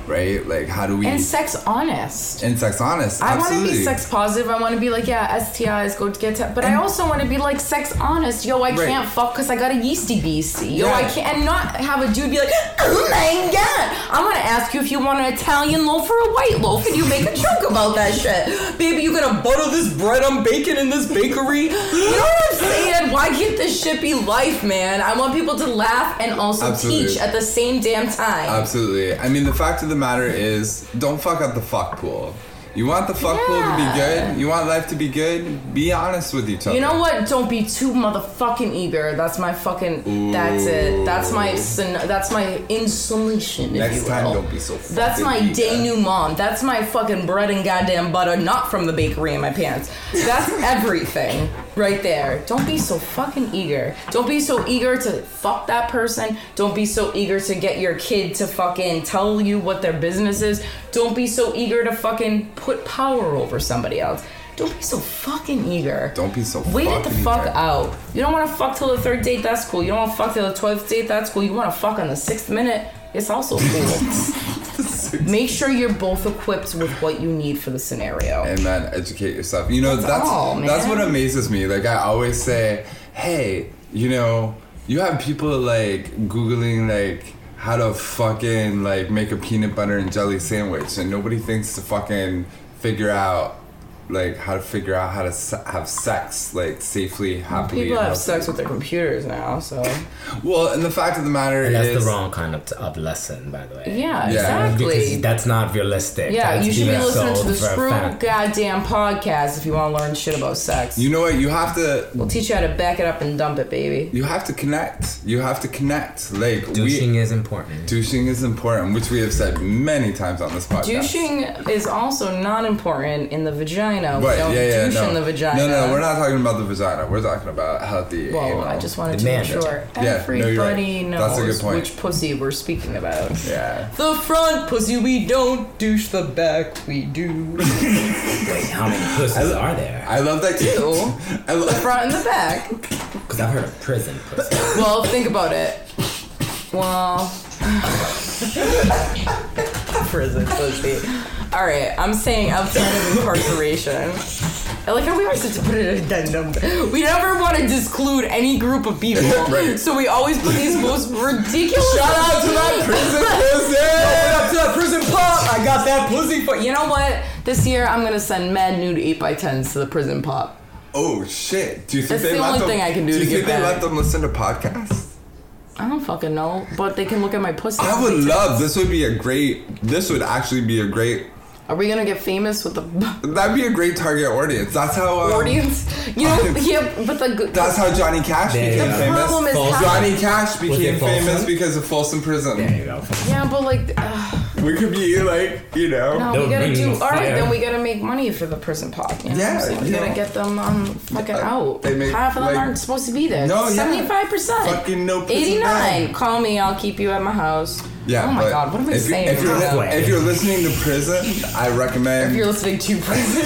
right? Like, how do we And sex honest. and sex honest? I want to be sex positive. I want to be like, yeah, STIs go to get to, but I also want to be like sex honest. Yo, I Right. can't fuck because I got a yeasty beastie. Yo, Yeah. I can't and not have a dude be like, oh my god. I'm gonna ask you if you want an Italian loaf or a white loaf, and you make a joke about that shit. Baby, you gonna butter this bread I'm baking in this bakery? You know what I'm saying? Why can't this shit be life, man? I want people to laugh and also Absolutely. teach at the same damn time. Absolutely. I mean, the fact of the matter is, don't fuck up the fuck pool. You want the fuck pool to be good? You want life to be good? Be honest with each other. You know what? Don't be too motherfucking eager. That's my fucking. That's it. That's my. That's my insulation. If Next time, don't be so That's my eager. denouement. That's my fucking bread and goddamn butter, not from the bakery in my pants. That's everything right there. Don't be so fucking eager. Don't be so eager to fuck that person. Don't be so eager to get your kid to fucking tell you what their business is. Don't be so eager to fucking put power over somebody else. Don't be so fucking eager. Don't be so Wait it the fuck eager. out. You don't want to fuck till the third date. That's cool. You don't want to fuck till the twelfth date. That's cool. You want to fuck on the sixth minute. It's also cool. Make sure you're both equipped with what you need for the scenario. and then educate yourself. You know, That's that's all, that's, what amazes me. Like I always say, hey, you know, you have people like googling like how to fucking like make a peanut butter and jelly sandwich, and nobody thinks to fucking figure out like how to figure out how to se- have sex like safely, happily. People have healthily. sex with their computers now, so Well, and the fact of the matter And that's is, the wrong kind of, of lesson, by the way. yeah, Yeah. Because that's not realistic. Yeah, That's you should be listening to sold the Screw Goddamn podcast if you want to learn shit about sex. you know what? You have to. we'll teach you how to back it up and dump it, baby. You have to connect. You have to connect. Like we, Douching is important. Douching is important, which we have said many times on this podcast. Douching is also not important in the vagina. We Right, don't yeah, yeah, douche no. in the vagina. No, no, we're not talking about the vagina. We're talking about healthy Well, anal. I just wanted to make sure vagina. Yeah, no, everybody right. knows That's a good point. which pussy we're speaking about. Yeah. The front pussy we don't douche, the back we do. Wait, how many pussies are there? I love that too. I the love front and the back. Because I've heard of prison pussy. Well, think about it. Well, prison pussy. All right, I'm saying outside of incarceration. I like how we always have to put an addendum. We never want to disclude any group of people, Right. so we always put these most ridiculous. Shout out to that prison pussy! up to that prison pop. I got that pussy for you know what? This year I'm gonna send mad nude eight by tens to the prison pop. Oh shit! Do you think That's they the only them? thing I can do Do to you get think they let them listen to podcasts? I don't fucking know, but they can look at my pussy. I would love. This would be a great. This would actually be a great. Are we gonna get famous with the That'd be a great target audience. That's how. Um, audience? You know, yeah, but the. That's how Johnny Cash There became go. famous. problem is False- how- Johnny Cash became it Folsom? famous because of Folsom Prison. There you go. Yeah, but like, uh, We could be like, you know. no, They'll we gotta do. you All right, then we gotta make money for the prison pop. You know Yeah, what we gotta know. get them um fucking Uh, out. they make, Half of them like- aren't supposed to be there. No, yeah. seventy-five percent. Fucking no prison Eighty-nine. bag. Call me. I'll keep you at my house. Yeah. Oh my but god, what am I if, you- saying? If you're, li- if you're listening to prison, I recommend. If you're listening to prison.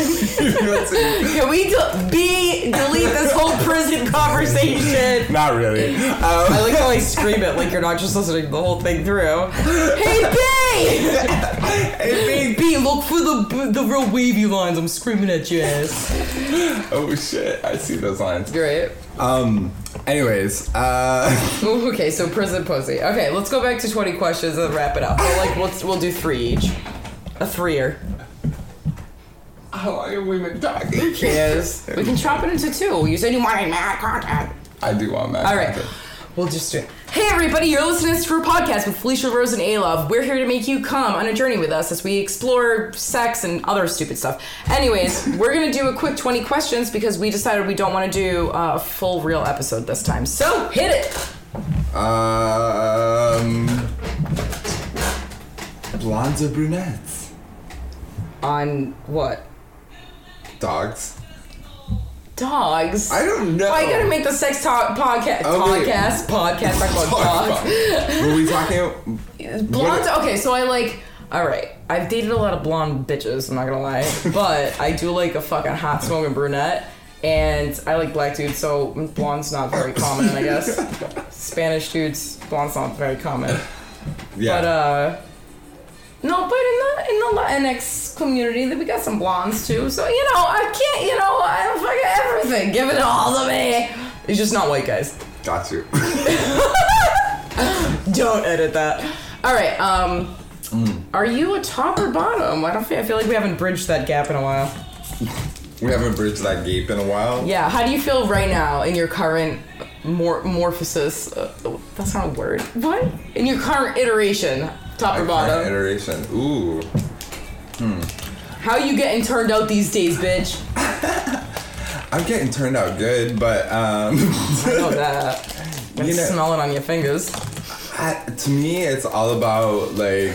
listening- Can we de- be delete this whole prison conversation? not really. Um, I like how I scream it like you're not just listening the whole thing through. Hey B! hey, big- B, look for the the real wavy lines. I'm screaming at you. ass. oh shit! I see those lines. Great. Um. Anyways, uh, Ooh, Okay, so prison pussy. Okay, let's go back to 20 questions and wrap it up. We'll like we'll, we'll do three each. A threer. how long have we been talking? Yes. We can chop it into two. You said you wanted mad content. I do want that. All right. content. We'll just do it. Hey everybody, you're listening to Screw Podcast with Felicia Rose and A-Love. We're here to make you come on a journey with us as we explore sex and other stupid stuff. Anyways, we're gonna do a quick 20 questions because we decided we don't want to do a full real episode this time. So hit it! Um. Blondes or brunettes? On what? Dogs. Dogs. I don't know. Why you gotta make the sex talk podcast wait. podcast podcast talk about dogs? Were we talking? Blonde. Okay, so I like. All right, I've dated a lot of blonde bitches. I'm not gonna lie, but I do like a fucking hot smoking brunette. And I like black dudes, so blonde's not very common, I guess. Spanish dudes, blonde's not very common. Yeah. But uh no, but in the in the Latinx community, we got some blondes too. So you know, I can't, you know, I fucking everything. Give it all to me. It's just not white guys. Got you. Don't edit that. All right. Um, Mm. are you a top or bottom? I don't feel. I feel like we haven't bridged that gap in a while. we haven't bridged that gap in a while. Yeah. How do you feel right now in your current mor- morphosis? Uh, that's not a word. What? In your current iteration, top or bottom? iteration. Ooh. How you getting turned out these days, bitch? I'm getting turned out good, but um, I know that. You know- smell it on your fingers. I, to me, it's all about like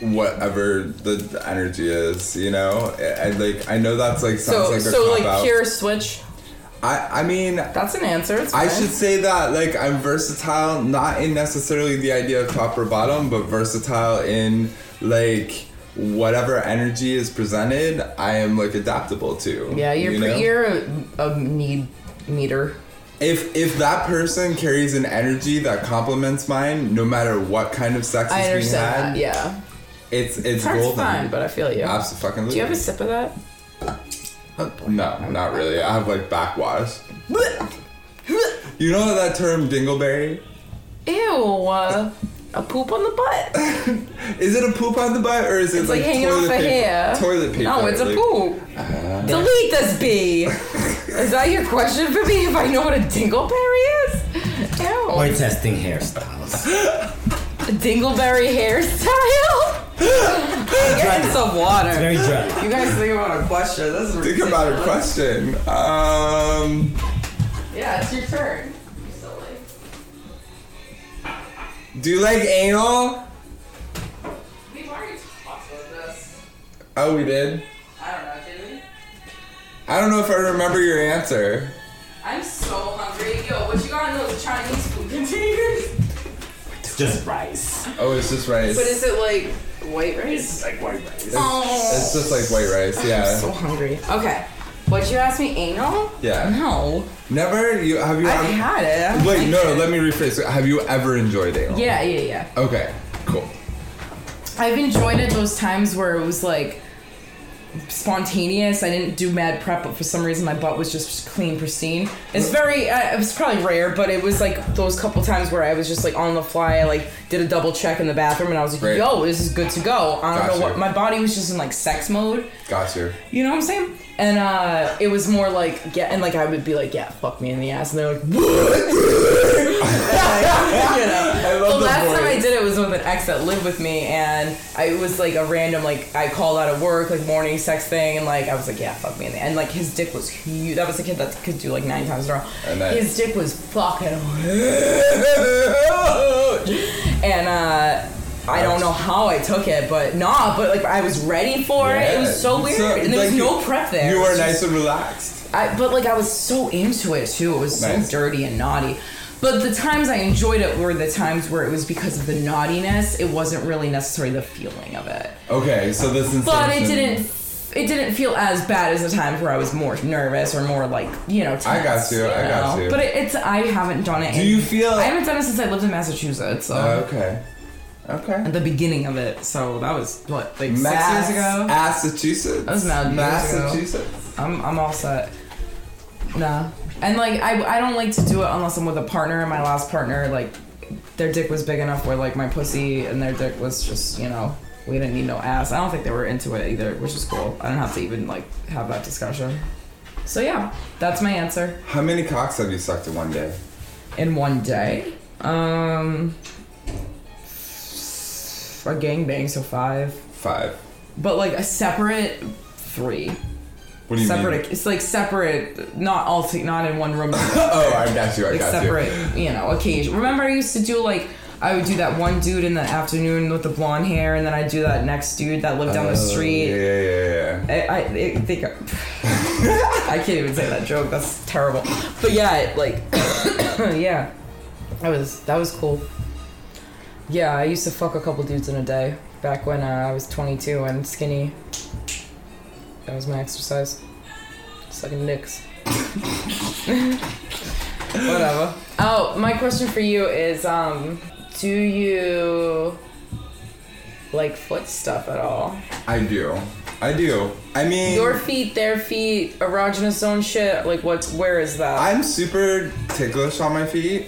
whatever the, energy is. You know, I, I like. I know that's like sounds So, like a so like out. pure switch. I I mean, That's an answer. It's I should say that like I'm versatile, not in necessarily the idea of top or bottom, but versatile in like whatever energy is presented. I am like adaptable to. Yeah, you're you know? you're a, a need meter. If if that person carries an energy that complements mine, no matter what kind of sex I is being had, that. Yeah, it's it's to golden. find, but I feel you. Absolutely. Do you have a sip of that? No, not really. I have like backwash. You know that term dingleberry? Ew, uh, a poop on the butt. Is it a poop on the butt or is it It's like, hanging toilet off a paper? hair. Toilet paper. No, it's a like- poop. Delete this B. is that your question for me? If I know what a dingleberry is? Ew. We're testing hairstyles. A dingleberry hairstyle? Get in some water. Very dry. You guys think about a question. This is Think about a question. Um, Yeah, it's your turn. do you like anal? We've already talked about this. Oh, we did. I don't know, did we? I don't know if I remember your answer. I'm so hungry. Yo, what you got in those Chinese food containers? It's just rice. Oh, it's just rice. But is it like white rice? It's like white rice. Oh, It's just like white rice. Yeah. I'm so hungry. Okay. What'd you ask me? Anal? Yeah. No. Never. You have you? I've ever- had it. I don't Wait, no, no. it. Let me rephrase. Have you ever enjoyed anal? Yeah, yeah, yeah. Okay. Cool. I've enjoyed it those times where it was like spontaneous. I didn't do mad prep, but for some reason my butt was just clean, pristine. It's very, uh, it was probably rare, but it was like those couple times where I was just like on the fly. I like did a double check in the bathroom and I was like, Right. yo, this is good to go. I don't Gotcha. know what, my body was just in like sex mode. Got you. You know what I'm saying? And uh, it was more like, yeah, and like I would be like, yeah, fuck me in the ass, and they're like, what? you know. I love the the last time I did it was with an ex that lived with me, and I, it was like a random like I called out of work like morning sex thing, and like I was like, yeah, fuck me in the and like his dick was huge. That was the kid that could do like nine times in a row. His dick was fucking huge, and uh. I don't know how I took it, but nah, but like I was ready for it. It was so weird, So, and there was no prep there. You were was nice just- and relaxed. I, but like I was so into it too. It was Nice. so dirty and naughty. But the times I enjoyed it were the times where it was because of the naughtiness. It wasn't really necessarily the feeling of it. Okay, so this is. But it didn't. It didn't feel as bad as the times where I was more nervous or more like you know. Tense, I got you, I got know? you. But it, it's I haven't done it. Do in- you feel- I haven't done it since I lived in Massachusetts. So Oh, okay. Okay. at the beginning of it. So that was what like Mass- six years ago. Massachusetts. That was ago. Massachusetts. I'm I'm all set. Nah. And like I I don't like to do it unless I'm with a partner. And my last partner, like, their dick was big enough where like my pussy and their dick was just you know we didn't need no ass. I don't think they were into it either, which is cool. I don't have to even like have that discussion. So yeah, that's my answer. How many cocks have you sucked in one day? In one day, um, a gangbang, so five, Five. but like a separate three. What do you separate. mean? It's like separate, not all, t- not in one room. Oh, I got you. I like got separate, you. know, occasion. Remember, I used to do like I would do that one dude in the afternoon with the blonde hair, and then I'd do that next dude that lived you. down the Oh, street. Yeah, yeah, yeah. I, I, I think I can't even say that joke. That's terrible. But yeah, like yeah, that was that was cool. Yeah, I used to fuck a couple dudes in a day back when uh, I was 22 and skinny. That was my exercise. Sucking dicks. Whatever. Oh, my question for you is um do you like foot stuff at all? I do. I do. I mean, Your feet, their feet, erogenous zone shit, like what's where is that? I'm super ticklish on my feet.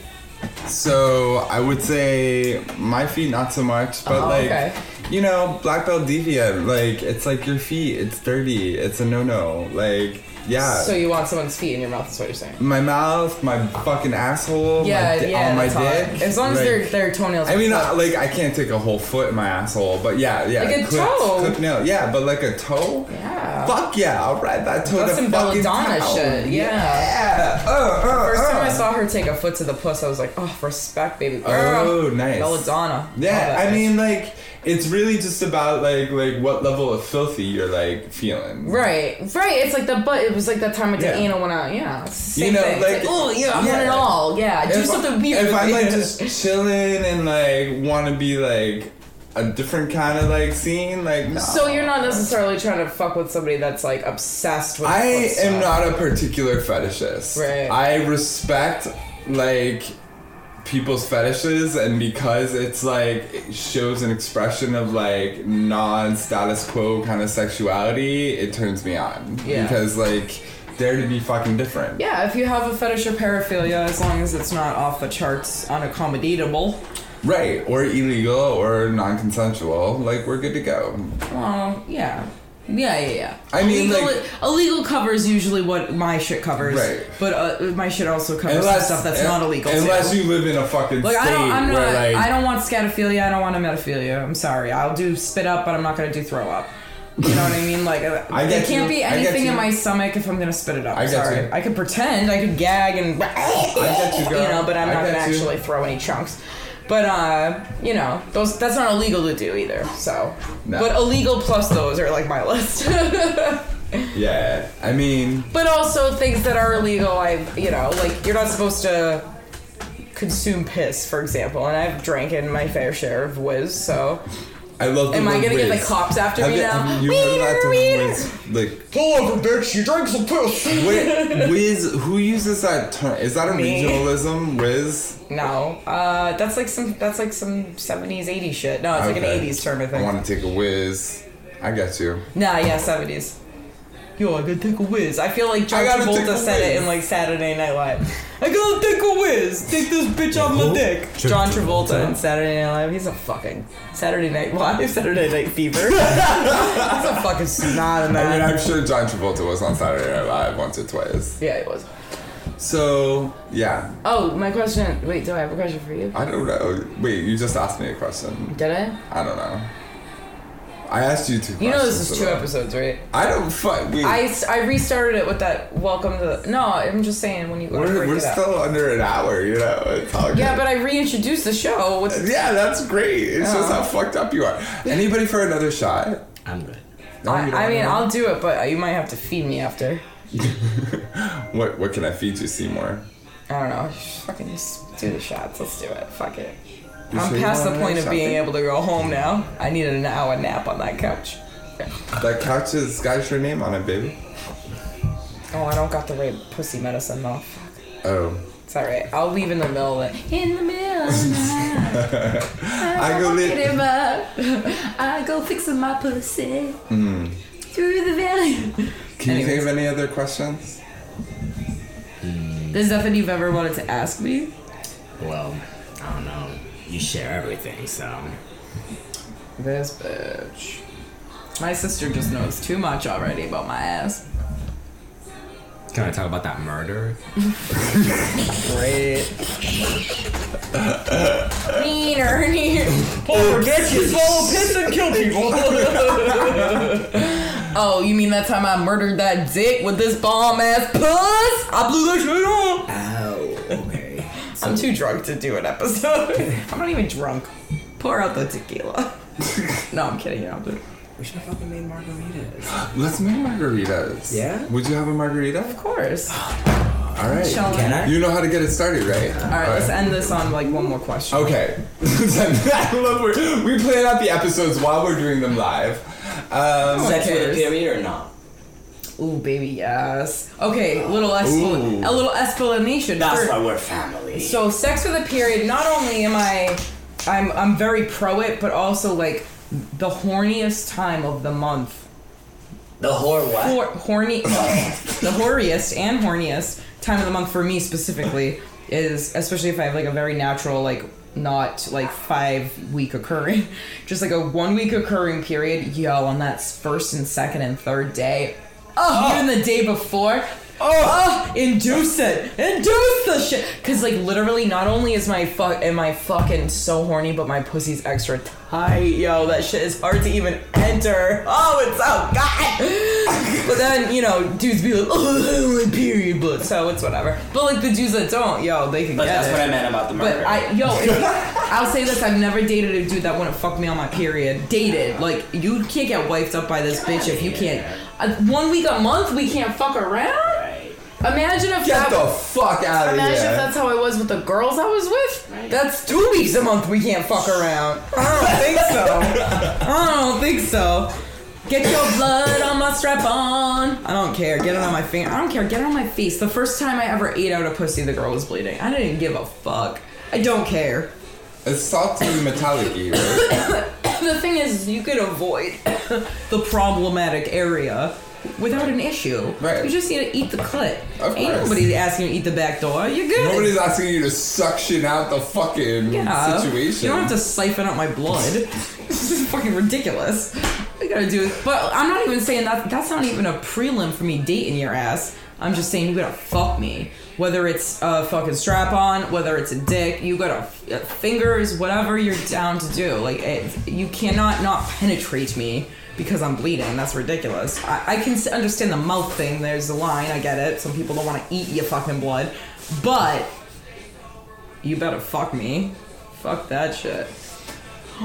So I would say my feet not so much, but Oh, like okay. you know, black belt deviant, like it's like your feet, it's dirty, it's a no no. Like yeah. so you want someone's feet in your mouth is what you're saying. my mouth, my fucking asshole, Yeah, my di- yeah, on my hot. dick. As long as like- their their toenails I mean, uh, like I can't take a whole foot in my asshole, but yeah, yeah, Like a clipped- toe. clipped nail, yeah, but like a toe. Yeah. Fuck yeah, I'll ride that toe That's to some fucking Belladonna town. shit, yeah. Yeah. Uh, uh, First time uh. I saw her take a foot to the puss, I was like, oh, respect, baby girl. Oh, nice. Belladonna. Yeah, I mean, like it's really just about like like what level of filthy you're like feeling. Right, right. It's like the but. It was like that time I did Yeah. anal when I yeah. It's the same You know, thing. like- like, oh yeah, I want it all. Yeah, do If- something weird. If I'm like just chilling and like want to be like a different kind of like scene, like no. So you're not necessarily trying to fuck with somebody that's like obsessed with. I am not a particular fetishist. Right. I respect like people's fetishes and because it's like it shows an expression of like non-status quo kind of sexuality, it turns me on. Yeah. Because like dare to be fucking different. Yeah, if you have a fetish or paraphilia, as long as it's not off the charts, unaccommodatable. Right. Or illegal or non-consensual, like we're good to go. Oh yeah. Yeah, yeah, yeah. I mean, illegal, like- illegal covers usually what my shit covers, Right. But uh, my shit also covers some stuff that's not illegal. Unless too. you live in a fucking Like state I don't, I'm not, like I don't want scatophilia. I don't want emetophilia. I'm sorry. I'll do spit up, but I'm not gonna do throw up. You know what I mean? Like, uh, I there can't you. be anything in my stomach if I'm gonna spit it up. I sorry. you. I could pretend. I could gag and. I get you, know, but I'm not gonna you. actually throw any chunks. But uh, you know, those that's not illegal to do either. So, No. but illegal plus those are like my list. Yeah. I mean but also things that are illegal, I you know, like you're not supposed to consume piss, for example. And I've drank in my fair share of whiz, so. I love Am I gonna get the cops after Have me you- now? have you heard Wiener, that term wiener. whiz? Like Pull over, bitch! You drank some piss. Wait, Wiz, who uses that term? Is that a Me. regionalism? Wiz? No, uh, that's like some that's like some seventies, eighties shit. No, it's like an eighties term, I think. I want to take a whiz. I got you. Nah, yeah, seventies. Yo, I gotta take a whiz. I feel like John I gotta take Travolta said it in like Saturday Night Live. I gotta take a whiz. Take this bitch off my Who? dick. John John Travolta Travolta? in Saturday Night Live. He's a fucking Saturday Night Live. Saturday Night Fever. He's a fucking snot in I mean, I'm sure John Travolta was on Saturday Night Live once or twice. Yeah, he was. So, yeah. Oh, my question. Wait, do I have a question for you? I don't know. Wait, you just asked me a question. Did I? I don't know. I asked you two questions. You know this is two about- episodes, right? I don't fuck. Wait, I, I restarted it with that welcome to the, no i'm just saying when you go to we're break we're it up. still under an hour, you know? It's all yeah but i reintroduced the show with Yeah, that's great. It's just how fucked up you are. Anybody for another shot? I'm good. No, you don't I, I mean i'll do it but you might have to feed me after What what can I feed you, Seymour? i don't know just fucking just do the shots let's do it fuck it You i'm sure past the point another of being able to go home now i needed an hour nap on that couch That couch has got your name on it, baby. oh i don't got the right pussy medicine though Fuck. Oh. it's all right i'll leave in the middle of it in the middle of the night I go Get lit. him up. I go fixing my pussy Hmm. through the valley. Can you think of any other questions? there's nothing you've ever wanted to ask me Well, I don't know. You share everything, so. This bitch. My sister just knows too much already about my ass. Can I talk about that murder? Great. Neener, neener. Oh, forget you swallow piss and kill people. oh, you mean that time I murdered that dick with this bomb ass puss? I blew that shit up. Oh, okay. I'm too drunk to do an episode. I'm not even drunk. Pour out the tequila. no, I'm kidding. I'm kidding. We should have fucking made margaritas. Let's make margaritas. Yeah? Would you have a margarita? Of course. All right. Chilling. Can I? You know how to get it started, right? All right, let's end this on like one more question. Okay. I love where we plan out the episodes while we're doing them live. Um, Sex with a period or not? Ooh, baby, yes. Okay, little expl- a little explanation. That's for- why we're family. So sex with a period, not only am I I'm I'm very pro it, but also like the horniest time of the month. the whore what? Hor- horny the horiest and horniest time of the month for me specifically is especially if I have like a very natural like not like five week occurring just like a one week occurring period yo on that first and second and third day Oh, oh, even the day before? Oh, oh induce it. Induce the shit. Because like literally not only is my fuck am I fucking so horny but my pussy's extra tight yo. That shit is hard to even enter. Oh it's so god but then you know dudes be like oh I period blood. So it's whatever. But like the dudes that don't yo they can But that's it. what I meant about the murder. but I, yo, I'll say this: I've never dated a dude that wouldn't fuck me on my period. Dated, like you can't get wiped up by this bitch if you can't. Uh, one week a month, we can't fuck around. Imagine if Get that. the fuck out of here. Imagine if that's how I was with the girls I was with. That's two weeks a month we can't fuck around. I don't think so. I don't think so. Get your blood on my strap on. I don't care. Get it on my finger. I don't care. Get it on my face. The first time I ever ate out a pussy, the girl was bleeding. I didn't give a fuck. I don't care. It's salty metallic right? The thing is, you could avoid the problematic area without an issue. Right. You just need to eat the clit. Of Ain't course. nobody asking you to eat the back door. You're good. Nobody's asking you to suction out the fucking Yeah. situation. You don't have to siphon out my blood. this is fucking ridiculous. I gotta do it. But I'm not even saying that. That's not even a prelim for me dating your ass. I'm just saying you gotta fuck me. Whether it's a fucking strap on, whether it's a dick, you gotta uh, fingers, whatever you're down to do. Like it, you cannot not penetrate me because I'm bleeding. That's ridiculous. I, I can understand the mouth thing. There's a line. I get it. Some people don't want to eat your fucking blood, but you better fuck me. Fuck that shit.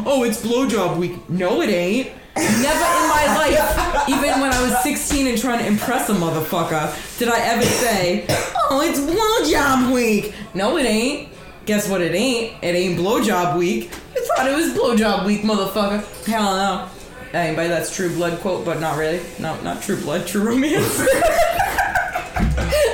Oh, it's blowjob week. No, it ain't. Never in my life, even when I was 16 and trying to impress a motherfucker, did I ever say, oh, it's blowjob week. No, it ain't. Guess what it ain't? It ain't blowjob week. I thought it was blowjob week, motherfucker. Hell no. Anybody that's true blood quote, but not really. No, not true blood, true romance.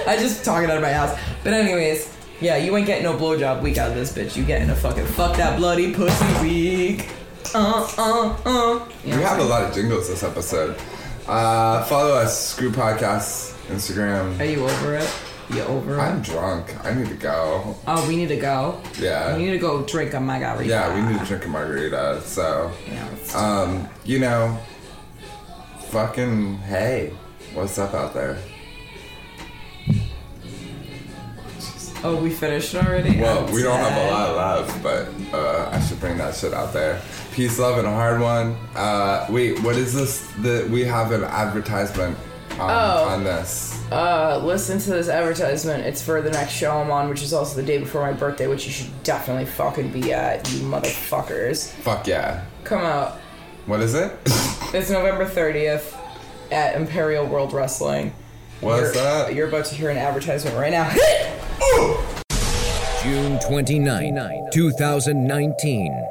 I just talking out of my ass. But anyways, yeah, you ain't getting no blowjob week out of this bitch. You getting a fucking fuck that bloody pussy week. Uh uh uh. You know We have a lot of jingles this episode. Uh, follow us, Screw Podcast, Instagram. Are you over it? You over it? I'm drunk. I need to go. Oh, we need to go. Yeah. We need to go drink a margarita. Yeah, we need to drink a margarita. So, You know, um, you know, fucking hey, what's up out there? oh, we finished already. Well, we don't have a lot left, but uh, I should bring that shit out there. Peace, love, and a hard one. Uh, wait, what is this? The we have an advertisement on, Oh. on this. Uh, listen to this advertisement. It's for the next show I'm on, which is also the day before my birthday, which you should definitely fucking be at, you motherfuckers. Fuck yeah. Come out. What is it? It's November 30th at Imperial World Wrestling. What's you're, that? You're about to hear an advertisement right now. June 29, 2019.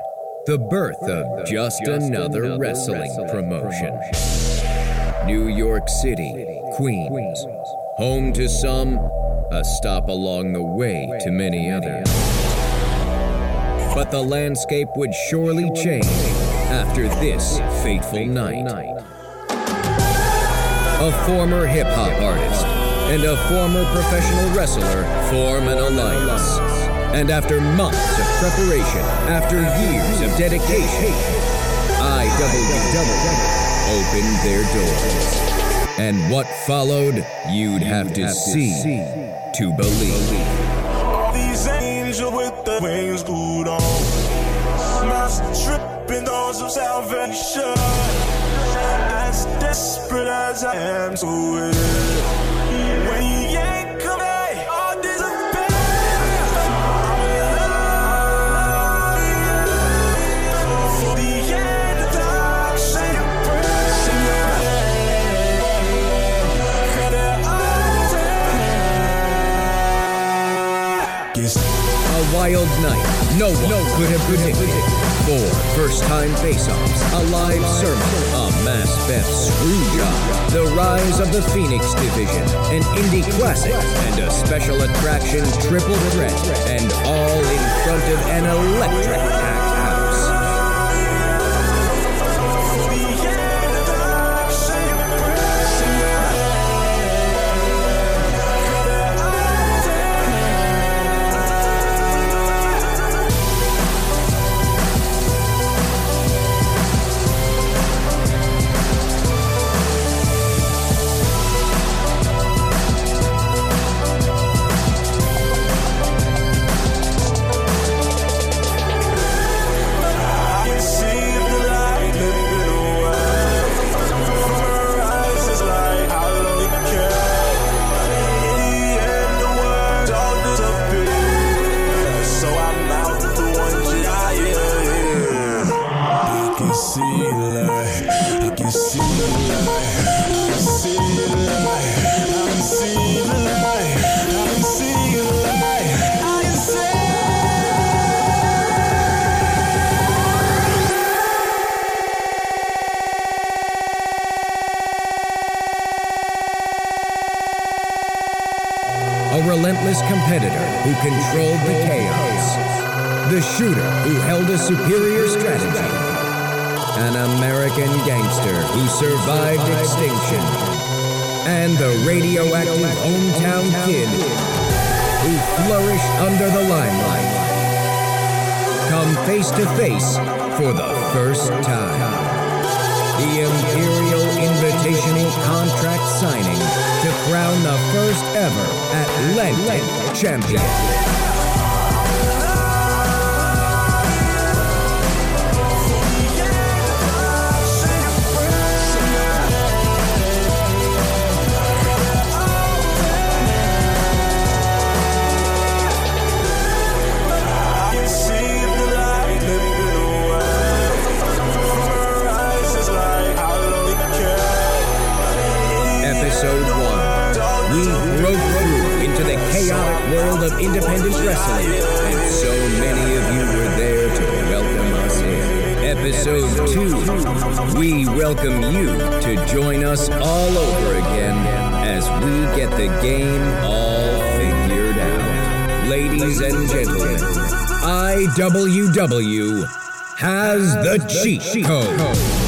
The birth of Just Another Wrestling Promotion. New York City, Queens. Home to some, a stop along the way to many others. But the landscape would surely change after this fateful night. A former hip hop artist and a former professional wrestler form an alliance. And after months of preparation, after years of dedication, IWW opened their doors. And what followed, you'd have to see to believe. All these angels with the wings glued on. Mouths tripping thoughts of salvation. As desperate as I am to it. Wild night no one could have predicted. Four first-time face-offs, a live sermon, a mass Beth screw job, the rise of the Phoenix Division, an indie classic, and a special attraction triple threat, and all in front of an electric A relentless competitor who controlled the chaos. The shooter who held a superior strategy. An American gangster who survived extinction. And the radioactive hometown kid who flourished under the limelight. Come face to face for the first time. The Imperial Invitational contract signing to crown the first ever Atlantic champion. 1. We broke through into the chaotic world of independent wrestling, and so many of you were there to welcome us in. Episode 2. We welcome you to join us all over again as we get the game all figured out. Ladies and gentlemen, IWW has the cheat code.